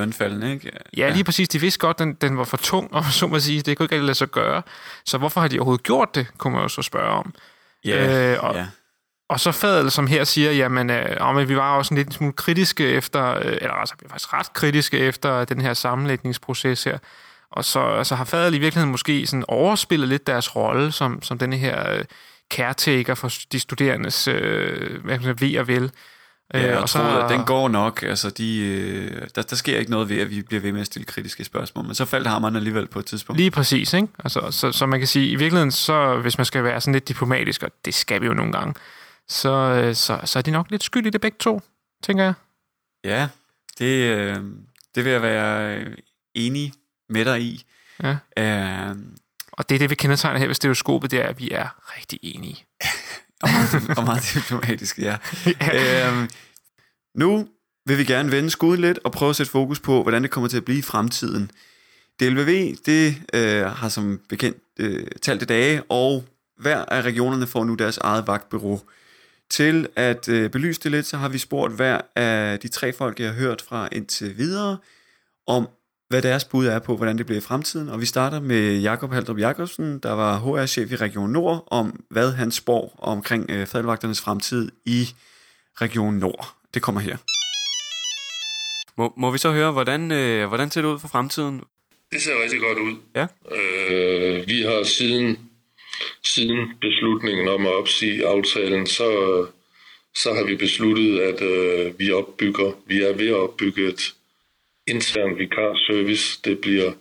ikke? Ja, lige præcis. De vidste godt, den, den var for tung, og så må sige, det kunne ikke rigtig lade sig gøre. Så hvorfor har de overhovedet gjort det, kunne man jo så spørge om. Ja, og, ja. Og så Fadel, som her siger, jamen, øh, at vi var også en lidt smule kritiske efter, øh, eller altså, vi var faktisk ret kritiske efter den her sammenlægningsproces her. Og så altså, har Fadel i virkeligheden måske sådan overspillet lidt deres rolle som, som denne her øh, caretaker for de studerendes øh, hvad man ved og vel. Ja, Øh, og, og så, at den går nok. Altså, de, øh, der, der sker ikke noget ved, at vi bliver ved med at stille kritiske spørgsmål. Men så faldt hammeren alligevel på et tidspunkt. Lige præcis, ikke? Altså, så, så man kan sige, i virkeligheden, så hvis man skal være sådan lidt diplomatisk, og det skal vi jo nogle gange, øh, så, så er de nok lidt skyld i det begge to, tænker jeg. Ja, det, øh, det vil jeg være øh, enig med dig i. Ja. Øh, Og det er det, vi kendetegner her ved stereoskopet, det er, at vi er rigtig enige. (laughs) og, meget, og meget diplomatisk, ja. (laughs) øhm, nu vil vi gerne vende skuden lidt og prøve at sætte fokus på, hvordan det kommer til at blive i fremtiden. DLVV, det øh, har som bekendt øh, talte dage, og hver af regionerne får nu deres eget vagtbureau. Til at øh, belyse det lidt, så har vi spurgt hver af de tre folk, jeg har hørt fra indtil videre, om hvad deres bud er på, hvordan det bliver i fremtiden. Og vi starter med Jakob Haldrup Jakobsen, der var HR-chef i Region Nord, om hvad han spår omkring øh, fadelvagternes fremtid i Region Nord. Det kommer her. Må, må vi så høre, hvordan, øh, hvordan ser det ud for fremtiden? Det ser rigtig godt ud. Ja. Øh, vi har siden, siden beslutningen om at opsige aftalen, så, så har vi besluttet, at øh, vi opbygger, vi er ved at opbygge et intern vikarservice. Det bliver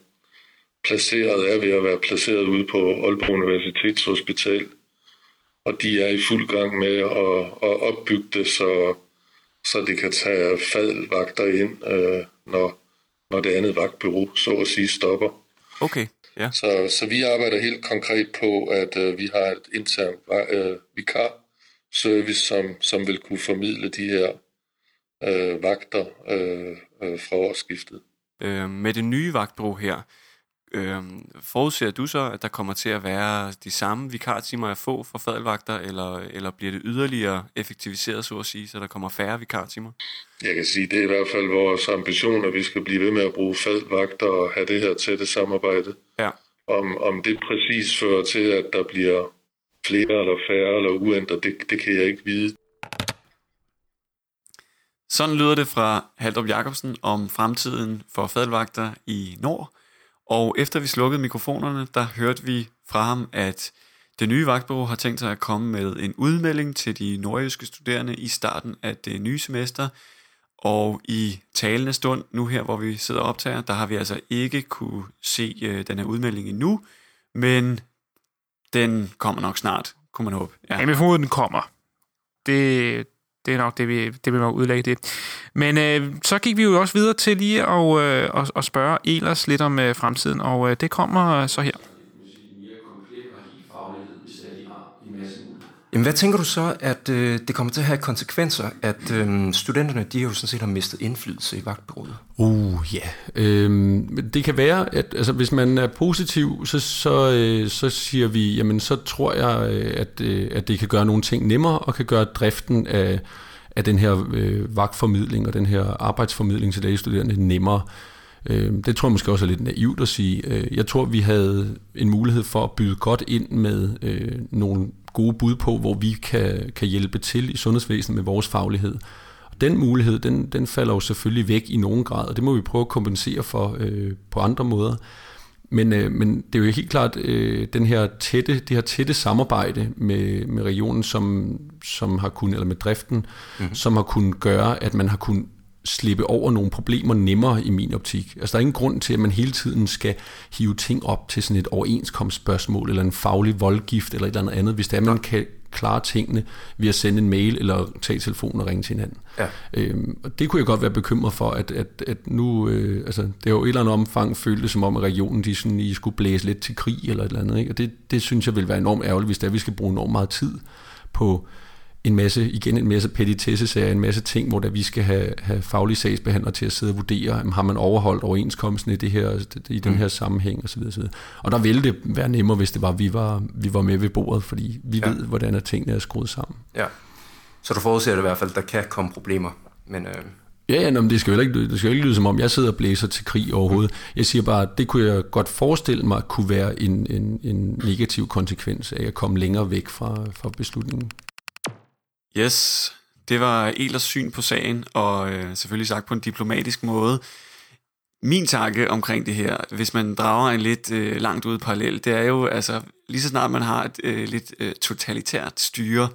placeret, er ved at være placeret ude på Aalborg Universitetshospital. Og de er i fuld gang med at, at opbygge det, så, så det kan tage fadvagter ind, øh, når, når det andet vagtbyrå så at sige stopper. Okay, ja. Så, så vi arbejder helt konkret på, at øh, vi har et internt øh, vikar-service, som, som vil kunne formidle de her øh, vagter øh, øh, fra årsskiftet. Øh, med det nye vagtbureau her, øh, forudser du så, at der kommer til at være de samme vikartimer at få for fadelvagter, eller, eller bliver det yderligere effektiviseret, så at sige, så der kommer færre vikartimer? Jeg kan sige, det er i hvert fald vores ambition, at vi skal blive ved med at bruge fadvagter og have det her tætte samarbejde. Ja. Om, om det præcis fører til, at der bliver flere eller færre eller uændret, det, det kan jeg ikke vide. Sådan lyder det fra Haldrup Jacobsen om fremtiden for fadelvagter i Nord. Og efter vi slukkede mikrofonerne, der hørte vi fra ham, at det nye vagtbureau har tænkt sig at komme med en udmelding til de nordjyske studerende i starten af det nye semester. Og i talende stund, nu her hvor vi sidder og optager, der har vi altså ikke kunne se øh, den her udmelding endnu, men den kommer nok snart, kunne man håbe. Ja. ja men den kommer. Det, det er nok det, vi, det vil må udlægge det. Men øh, så gik vi jo også videre til lige at, øh, at, at spørge Elers lidt om øh, fremtiden, og øh, det kommer øh, så her. Jamen, hvad tænker du så, at øh, det kommer til at have konsekvenser, at øh, studenterne, de jo sådan set har mistet indflydelse i vagtbureauet? Uh, ja. Yeah. Øh, det kan være, at altså, hvis man er positiv, så, så, øh, så siger vi, jamen så tror jeg, øh, at, øh, at det kan gøre nogle ting nemmere, og kan gøre driften af, af den her øh, vagtformidling og den her arbejdsformidling til lægestuderende nemmere. Øh, det tror jeg måske også er lidt naivt at sige. Øh, jeg tror, vi havde en mulighed for at byde godt ind med øh, nogle gode bud på, hvor vi kan, kan hjælpe til i sundhedsvæsenet med vores faglighed. Og den mulighed, den, den falder jo selvfølgelig væk i nogen grad, og det må vi prøve at kompensere for øh, på andre måder. Men, øh, men det er jo helt klart øh, den her tætte, det her tætte samarbejde med, med regionen, som, som har kunnet, eller med driften, mm-hmm. som har kunnet gøre, at man har kunnet slippe over nogle problemer nemmere i min optik. Altså der er ingen grund til, at man hele tiden skal hive ting op til sådan et overenskomstspørgsmål, eller en faglig voldgift, eller et eller andet andet, hvis det er, man kan klare tingene ved at sende en mail, eller tage telefonen og ringe til hinanden. Ja. Øhm, og det kunne jeg godt være bekymret for, at, at, at nu, øh, altså det er jo et eller andet omfang føltes som om, at regionen de sådan, I skulle blæse lidt til krig, eller et eller andet, ikke? og det, det synes jeg vil være enormt ærgerligt, hvis det er, vi skal bruge enormt meget tid på en masse, igen en masse petitessesager, en masse ting, hvor der vi skal have, have faglige sagsbehandlere til at sidde og vurdere, jamen, har man overholdt overenskomsten i, det her, i den mm. her sammenhæng osv. osv. Og der ville det være nemmere, hvis det var, vi var, vi var med ved bordet, fordi vi ja. ved, hvordan er tingene er skruet sammen. Ja. Så du forudser det i hvert fald, der kan komme problemer. Men, øh... Ja, ja men det skal jo ikke, det skal jo ikke lyde som om, jeg sidder og blæser til krig overhovedet. Jeg siger bare, at det kunne jeg godt forestille mig, kunne være en, en, en negativ konsekvens af at komme længere væk fra, fra beslutningen. Yes, det var Elers syn på sagen, og øh, selvfølgelig sagt på en diplomatisk måde. Min tanke omkring det her, hvis man drager en lidt øh, langt ud parallel, det er jo, altså lige så snart man har et øh, lidt øh, totalitært styre,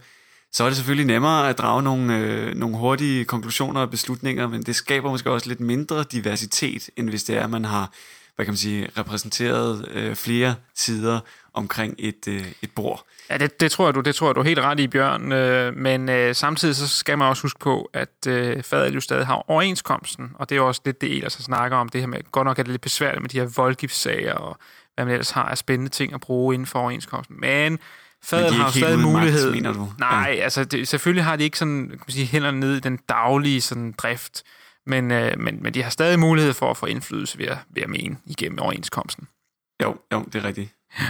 så er det selvfølgelig nemmere at drage nogle, øh, nogle hurtige konklusioner og beslutninger, men det skaber måske også lidt mindre diversitet, end hvis det er, at man har hvad kan man sige, repræsenteret øh, flere sider omkring et, øh, et bord. Ja, det, det, tror jeg, du, det tror jeg, du er helt ret i, Bjørn. Øh, men øh, samtidig så skal man også huske på, at øh, fadet jo stadig har overenskomsten, og det er også lidt det, Ellers snakker om, det her med, godt nok er det lidt besværligt med de her voldgiftssager, og hvad man ellers har af spændende ting at bruge inden for overenskomsten. Men fadet har jo stadig mulighed. Magt, mener du? Nej, ja. altså det, selvfølgelig har de ikke sådan, kan man sige, hænderne ned i den daglige sådan, drift, men, øh, men, men de har stadig mulighed for at få indflydelse ved at, ved at mene igennem overenskomsten. Jo, jo, det er rigtigt. Ja.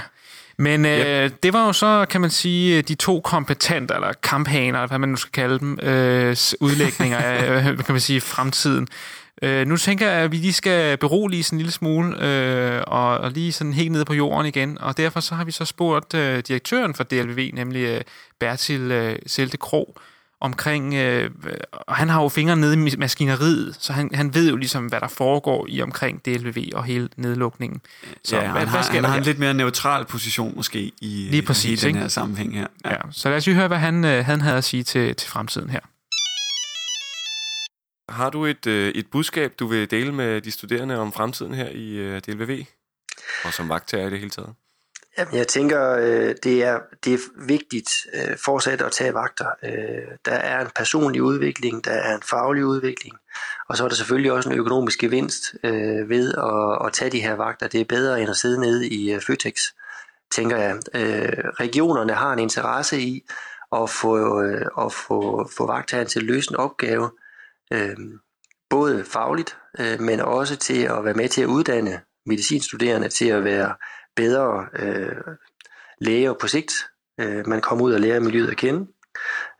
Men øh, yep. det var jo så, kan man sige, de to kompetenter, eller kampagner, eller hvad man nu skal kalde dem, øh, udlægninger af, (laughs) kan man sige, fremtiden. Øh, nu tænker jeg, at vi lige skal berolige sådan en lille smule, øh, og, og lige sådan helt nede på jorden igen, og derfor så har vi så spurgt øh, direktøren for DLV, nemlig øh, Bertil øh, Selte Krog, omkring, øh, og han har jo fingre nede i maskineriet, så han, han ved jo ligesom, hvad der foregår i omkring DLV og hele nedlukningen. Så ja, hvad, han har, hvad han har en lidt mere neutral position måske i, Lige præcis, i den her sammenhæng her. Ja. ja. Så lad os lige høre, hvad han, øh, han havde at sige til, til fremtiden her. Har du et, øh, et budskab, du vil dele med de studerende om fremtiden her i øh, DLV? Og som vagttager i det hele taget? Jamen, jeg tænker, øh, det er, det er vigtigt øh, fortsat at tage vagter. Øh, der er en personlig udvikling, der er en faglig udvikling, og så er der selvfølgelig også en økonomisk gevinst øh, ved at, at tage de her vagter. Det er bedre end at sidde nede i øh, Føtex, tænker jeg. Øh, regionerne har en interesse i at få, øh, at få, få vagtherren til at løse en opgave, øh, både fagligt, øh, men også til at være med til at uddanne medicinstuderende til at være bedre øh, læger på sigt. Øh, man kommer ud og lærer miljøet at kende.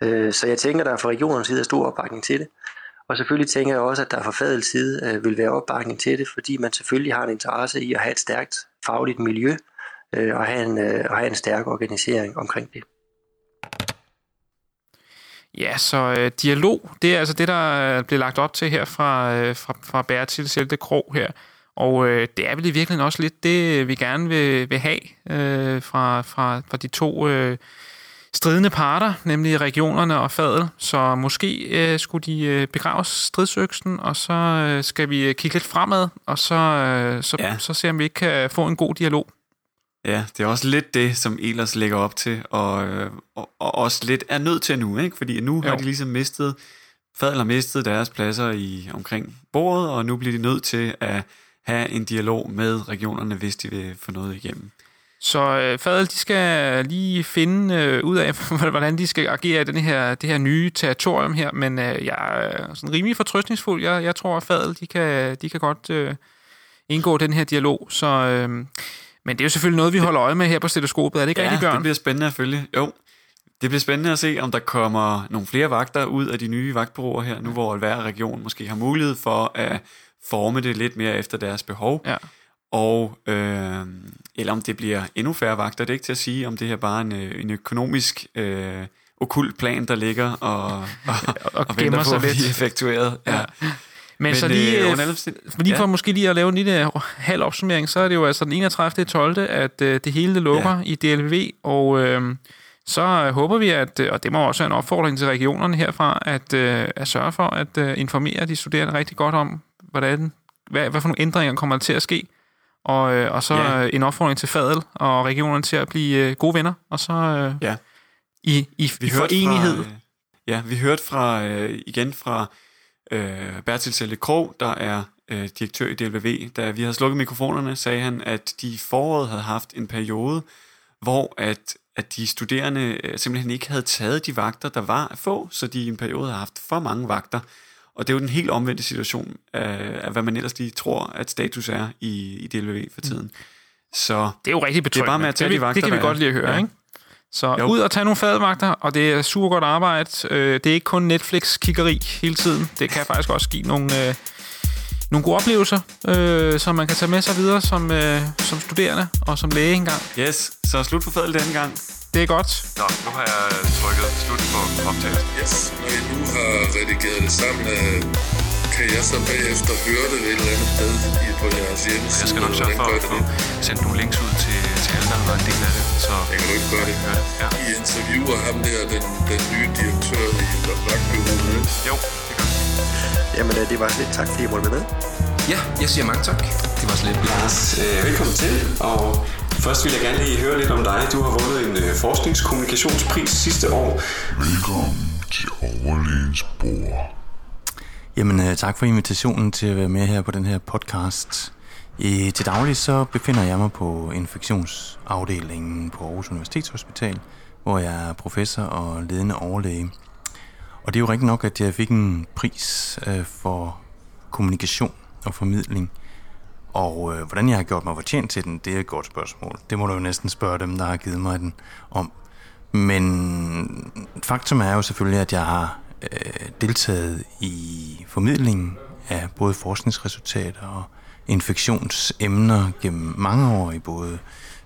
Øh, så jeg tænker, der er fra regionens side er stor opbakning til det. Og selvfølgelig tænker jeg også, at der fra fadels side øh, vil være opbakning til det, fordi man selvfølgelig har en interesse i at have et stærkt fagligt miljø øh, og, have en, øh, og have en stærk organisering omkring det. Ja, så øh, dialog, det er altså det, der øh, bliver lagt op til her fra, øh, fra, fra Bertil Selte Krog her. Og øh, det er vel i virkeligheden også lidt det, vi gerne vil, vil have øh, fra, fra, fra de to øh, stridende parter, nemlig regionerne og fadel. Så måske øh, skulle de øh, begrave stridsøksen, og så øh, skal vi kigge lidt fremad, og så, øh, så, ja. så se, om vi ikke kan få en god dialog. Ja, det er også lidt det, som Elers lægger op til, og, øh, og, og også lidt er nødt til nu, ikke? fordi nu jo. har de ligesom mistet, fadel har mistet deres pladser i omkring bordet, og nu bliver de nødt til at have en dialog med regionerne, hvis de vil få noget igennem. Så øh, Fadel, de skal lige finde øh, ud af, (laughs) hvordan de skal agere i den her, det her nye territorium her, men øh, jeg er sådan rimelig fortrøstningsfuld. Jeg, jeg tror, at Fadel, de kan, de kan godt øh, indgå den her dialog. Så, øh, men det er jo selvfølgelig noget, vi holder øje med her på stetoskopet. Er det ikke ja, rigtigt, Bjørn? det bliver spændende at følge. Jo, det bliver spændende at se, om der kommer nogle flere vagter ud af de nye vagtbureauer her, nu hvor hver region måske har mulighed for at forme det lidt mere efter deres behov. Ja. Og, øh, eller om det bliver endnu færre vagter. Det er ikke til at sige, om det her bare er en, øh, en økonomisk øh, okult plan, der ligger og, og, (laughs) og, og venter på at blive effektueret. Ja. ja. Men, Men så lige, øh, lige for ja. måske lige at lave en lille halv opsummering, så er det jo altså den 31. 12. at øh, det hele lukker ja. i DLV, og øh, så håber vi, at, og det må også være en opfordring til regionerne herfra, at, øh, at sørge for at øh, informere de studerende rigtig godt om, hvordan, hvad, hvad for nogle ændringer kommer der til at ske, og, øh, og så ja. en opfordring til Fadel og regionerne til at blive øh, gode venner, og så øh, ja. i, i, vi i forenighed. Fra, ja, vi hørte fra øh, igen fra øh, Bertil Selle Krog, der er øh, direktør i DLV. Da vi havde slukket mikrofonerne, sagde han, at de i foråret havde haft en periode, hvor at, at de studerende øh, simpelthen ikke havde taget de vagter, der var at få, så de i en periode havde haft for mange vagter. Og det er jo den helt omvendte situation af, af hvad man ellers lige tror, at status er i, i DLV for tiden. Mm. Så det er jo rigtig betryggende. Det er bare med at tage det, de vagter, Det kan vi godt lide at høre, ja. ikke? Så jo. ud og tage nogle fadvagter, og det er super godt arbejde. Øh, det er ikke kun Netflix-kiggeri hele tiden. Det kan faktisk også give nogle, øh, nogle gode oplevelser, øh, som man kan tage med sig videre som, øh, som studerende og som læge engang. Yes, så slut for fadel denne gang. Det er godt. Nå, nu har jeg trykket slut på optagelsen. Yes, når I nu har redigeret det sammen, øh, kan jeg så bagefter høre det et eller andet sted på jeres hjemmeside? Jeg skal nok sørge for at få sendt nogle links ud til, til alle, der har været en del af det. Så jeg kan du ikke gøre det? det. Ja. I interviewer ham der, den, den nye direktør i Vagtbyrådet. Jo, det gør Jamen, øh, det var lidt tak, fordi I måtte være med. Ja, jeg siger mange tak. Det var slet Lars, øh, velkommen til, og Først vil jeg gerne lige høre lidt om dig. Du har vundet en øh, forskningskommunikationspris sidste år. Velkommen til Overlægens Bord. Jamen, øh, tak for invitationen til at være med her på den her podcast. I, til daglig så befinder jeg mig på infektionsafdelingen på Aarhus Universitetshospital, hvor jeg er professor og ledende overlæge. Og det er jo rigtigt nok, at jeg fik en pris øh, for kommunikation og formidling – og øh, hvordan jeg har gjort mig fortjent til den, det er et godt spørgsmål. Det må du jo næsten spørge dem, der har givet mig den om. Men faktum er jo selvfølgelig, at jeg har øh, deltaget i formidlingen af både forskningsresultater og infektionsemner gennem mange år i både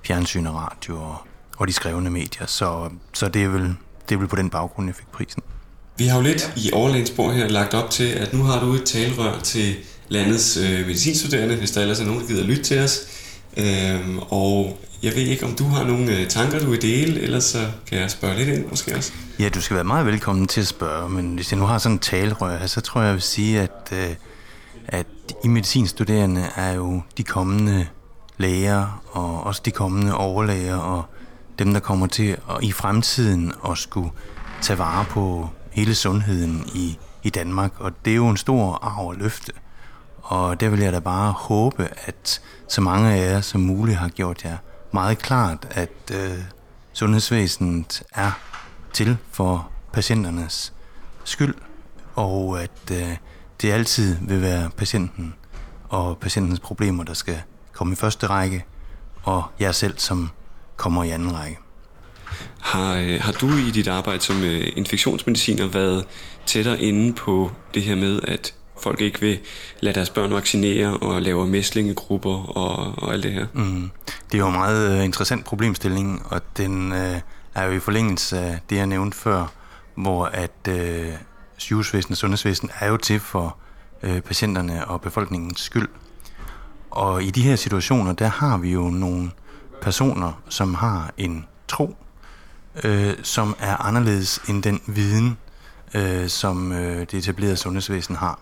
fjernsyn og radio og, og de skrevne medier. Så, så det, er vel, det er vel på den baggrund, jeg fik prisen. Vi har jo lidt i overlægensborg her lagt op til, at nu har du et talerør til landets øh, medicinstuderende, hvis der ellers er nogen, der gider lytte til os. Øhm, og jeg ved ikke, om du har nogle øh, tanker, du vil dele, ellers så kan jeg spørge lidt ind måske også. Ja, du skal være meget velkommen til at spørge, men hvis jeg nu har sådan en talerør, så tror jeg, jeg vil sige, at, øh, at I medicinstuderende er jo de kommende læger og også de kommende overlæger og dem, der kommer til at, i fremtiden at skulle tage vare på hele sundheden i, i Danmark. Og det er jo en stor arv og løfte. Og der vil jeg da bare håbe, at så mange af jer som muligt har gjort jer meget klart, at øh, sundhedsvæsenet er til for patienternes skyld, og at øh, det altid vil være patienten og patientens problemer, der skal komme i første række, og jer selv, som kommer i anden række. Har, øh, har du i dit arbejde som øh, infektionsmediciner været tættere inde på det her med, at folk ikke vil lade deres børn vaccinere og lave mæslingegrupper og, og alt det her? Mm. Det er jo en meget øh, interessant problemstilling, og den øh, er jo i forlængelse af det, jeg nævnte før, hvor at øh, sygehusvæsen og sundhedsvæsen er jo til for øh, patienterne og befolkningens skyld. Og i de her situationer, der har vi jo nogle personer, som har en tro, øh, som er anderledes end den viden, øh, som øh, det etablerede sundhedsvæsen har.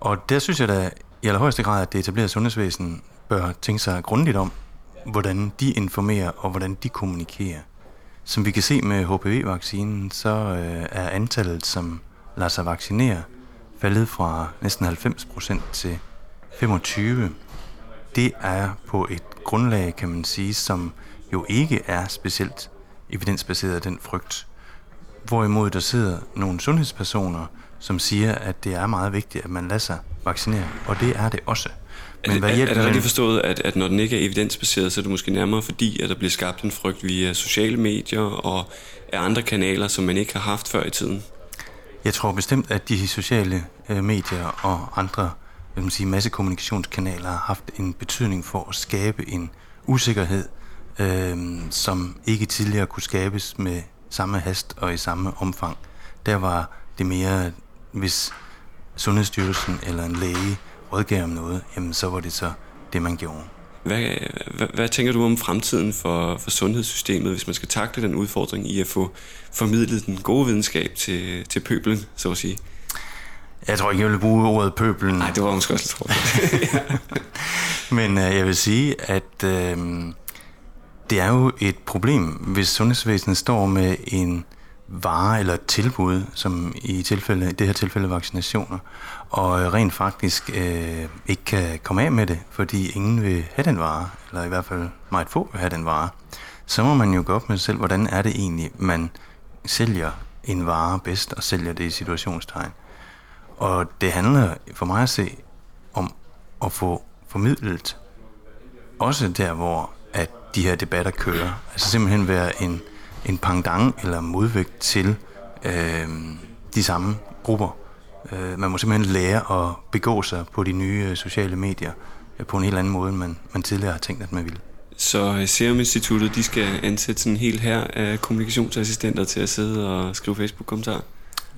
Og der synes jeg da i allerhøjeste grad, at det etablerede sundhedsvæsen bør tænke sig grundigt om, hvordan de informerer og hvordan de kommunikerer. Som vi kan se med HPV-vaccinen, så øh, er antallet, som lader sig vaccinere, faldet fra næsten 90% til 25. Det er på et grundlag, kan man sige, som jo ikke er specielt evidensbaseret af den frygt. Hvorimod der sidder nogle sundhedspersoner, som siger, at det er meget vigtigt, at man lader sig vaccinere, og det er det også. Men er, hvad er, er det rigtigt forstået, at, at når den ikke er evidensbaseret, så er det måske nærmere fordi, at der bliver skabt en frygt via sociale medier og af andre kanaler, som man ikke har haft før i tiden? Jeg tror bestemt, at de sociale øh, medier og andre hvad man sige, massekommunikationskanaler har haft en betydning for at skabe en usikkerhed, øh, som ikke tidligere kunne skabes med samme hast og i samme omfang. Der var det mere, hvis Sundhedsstyrelsen eller en læge rådgav om noget, jamen så var det så det, man gjorde. Hvad, hvad, hvad tænker du om fremtiden for, for sundhedssystemet, hvis man skal takle den udfordring i at få formidlet den gode videnskab til, til pøbelen, så at sige? Jeg tror ikke, jeg vil bruge ordet pøbelen. Nej, det var måske også lidt (laughs) Men øh, jeg vil sige, at øh, det er jo et problem, hvis sundhedsvæsenet står med en vare eller tilbud, som i tilfælde, det her tilfælde vaccinationer, og øh, rent faktisk øh, ikke kan komme af med det, fordi ingen vil have den vare, eller i hvert fald meget få vil have den vare, så må man jo gå op med sig selv, hvordan er det egentlig, man sælger en vare bedst, og sælger det i situationstegn. Og det handler for mig at se om at få formidlet, også der, hvor at de her debatter kører. Altså simpelthen være en, en pangdang eller modvægt til øh, de samme grupper. Øh, man må simpelthen lære at begå sig på de nye øh, sociale medier øh, på en helt anden måde, end man, man tidligere har tænkt, at man ville. Så øh, Serum Instituttet, de skal ansætte sådan helt her af kommunikationsassistenter til at sidde og skrive Facebook-kommentarer?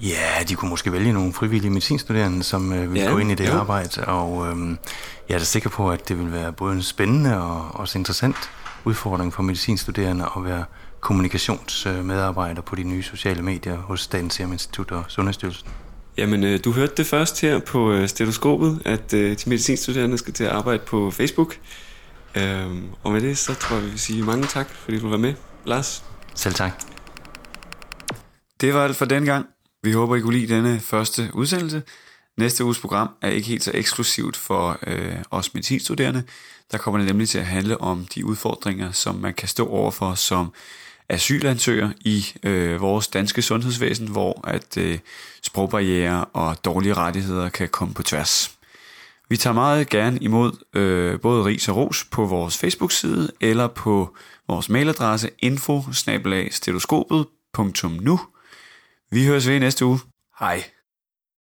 Ja, de kunne måske vælge nogle frivillige medicinstuderende, som øh, vil ja, gå ind i det jo. arbejde, og øh, jeg er da sikker på, at det vil være både en spændende og også interessant udfordring for medicinstuderende at være kommunikationsmedarbejder på de nye sociale medier hos Statens Serum Institut og Sundhedsstyrelsen. Jamen, øh, du hørte det først her på øh, stetoskopet, at øh, de medicinstuderende skal til at arbejde på Facebook. Øhm, og med det, så tror jeg, vi vil sige mange tak, fordi du var med, Lars. Selv tak. Det var alt for den gang. Vi håber, I kunne lide denne første udsendelse. Næste uges program er ikke helt så eksklusivt for øh, os medicinstuderende. Der kommer det nemlig til at handle om de udfordringer, som man kan stå overfor som asylansøger i øh, vores danske sundhedsvæsen, hvor at øh, sprogbarriere og dårlige rettigheder kan komme på tværs. Vi tager meget gerne imod øh, både ris og ros på vores Facebook-side eller på vores mailadresse info Vi høres ved næste uge. Hej.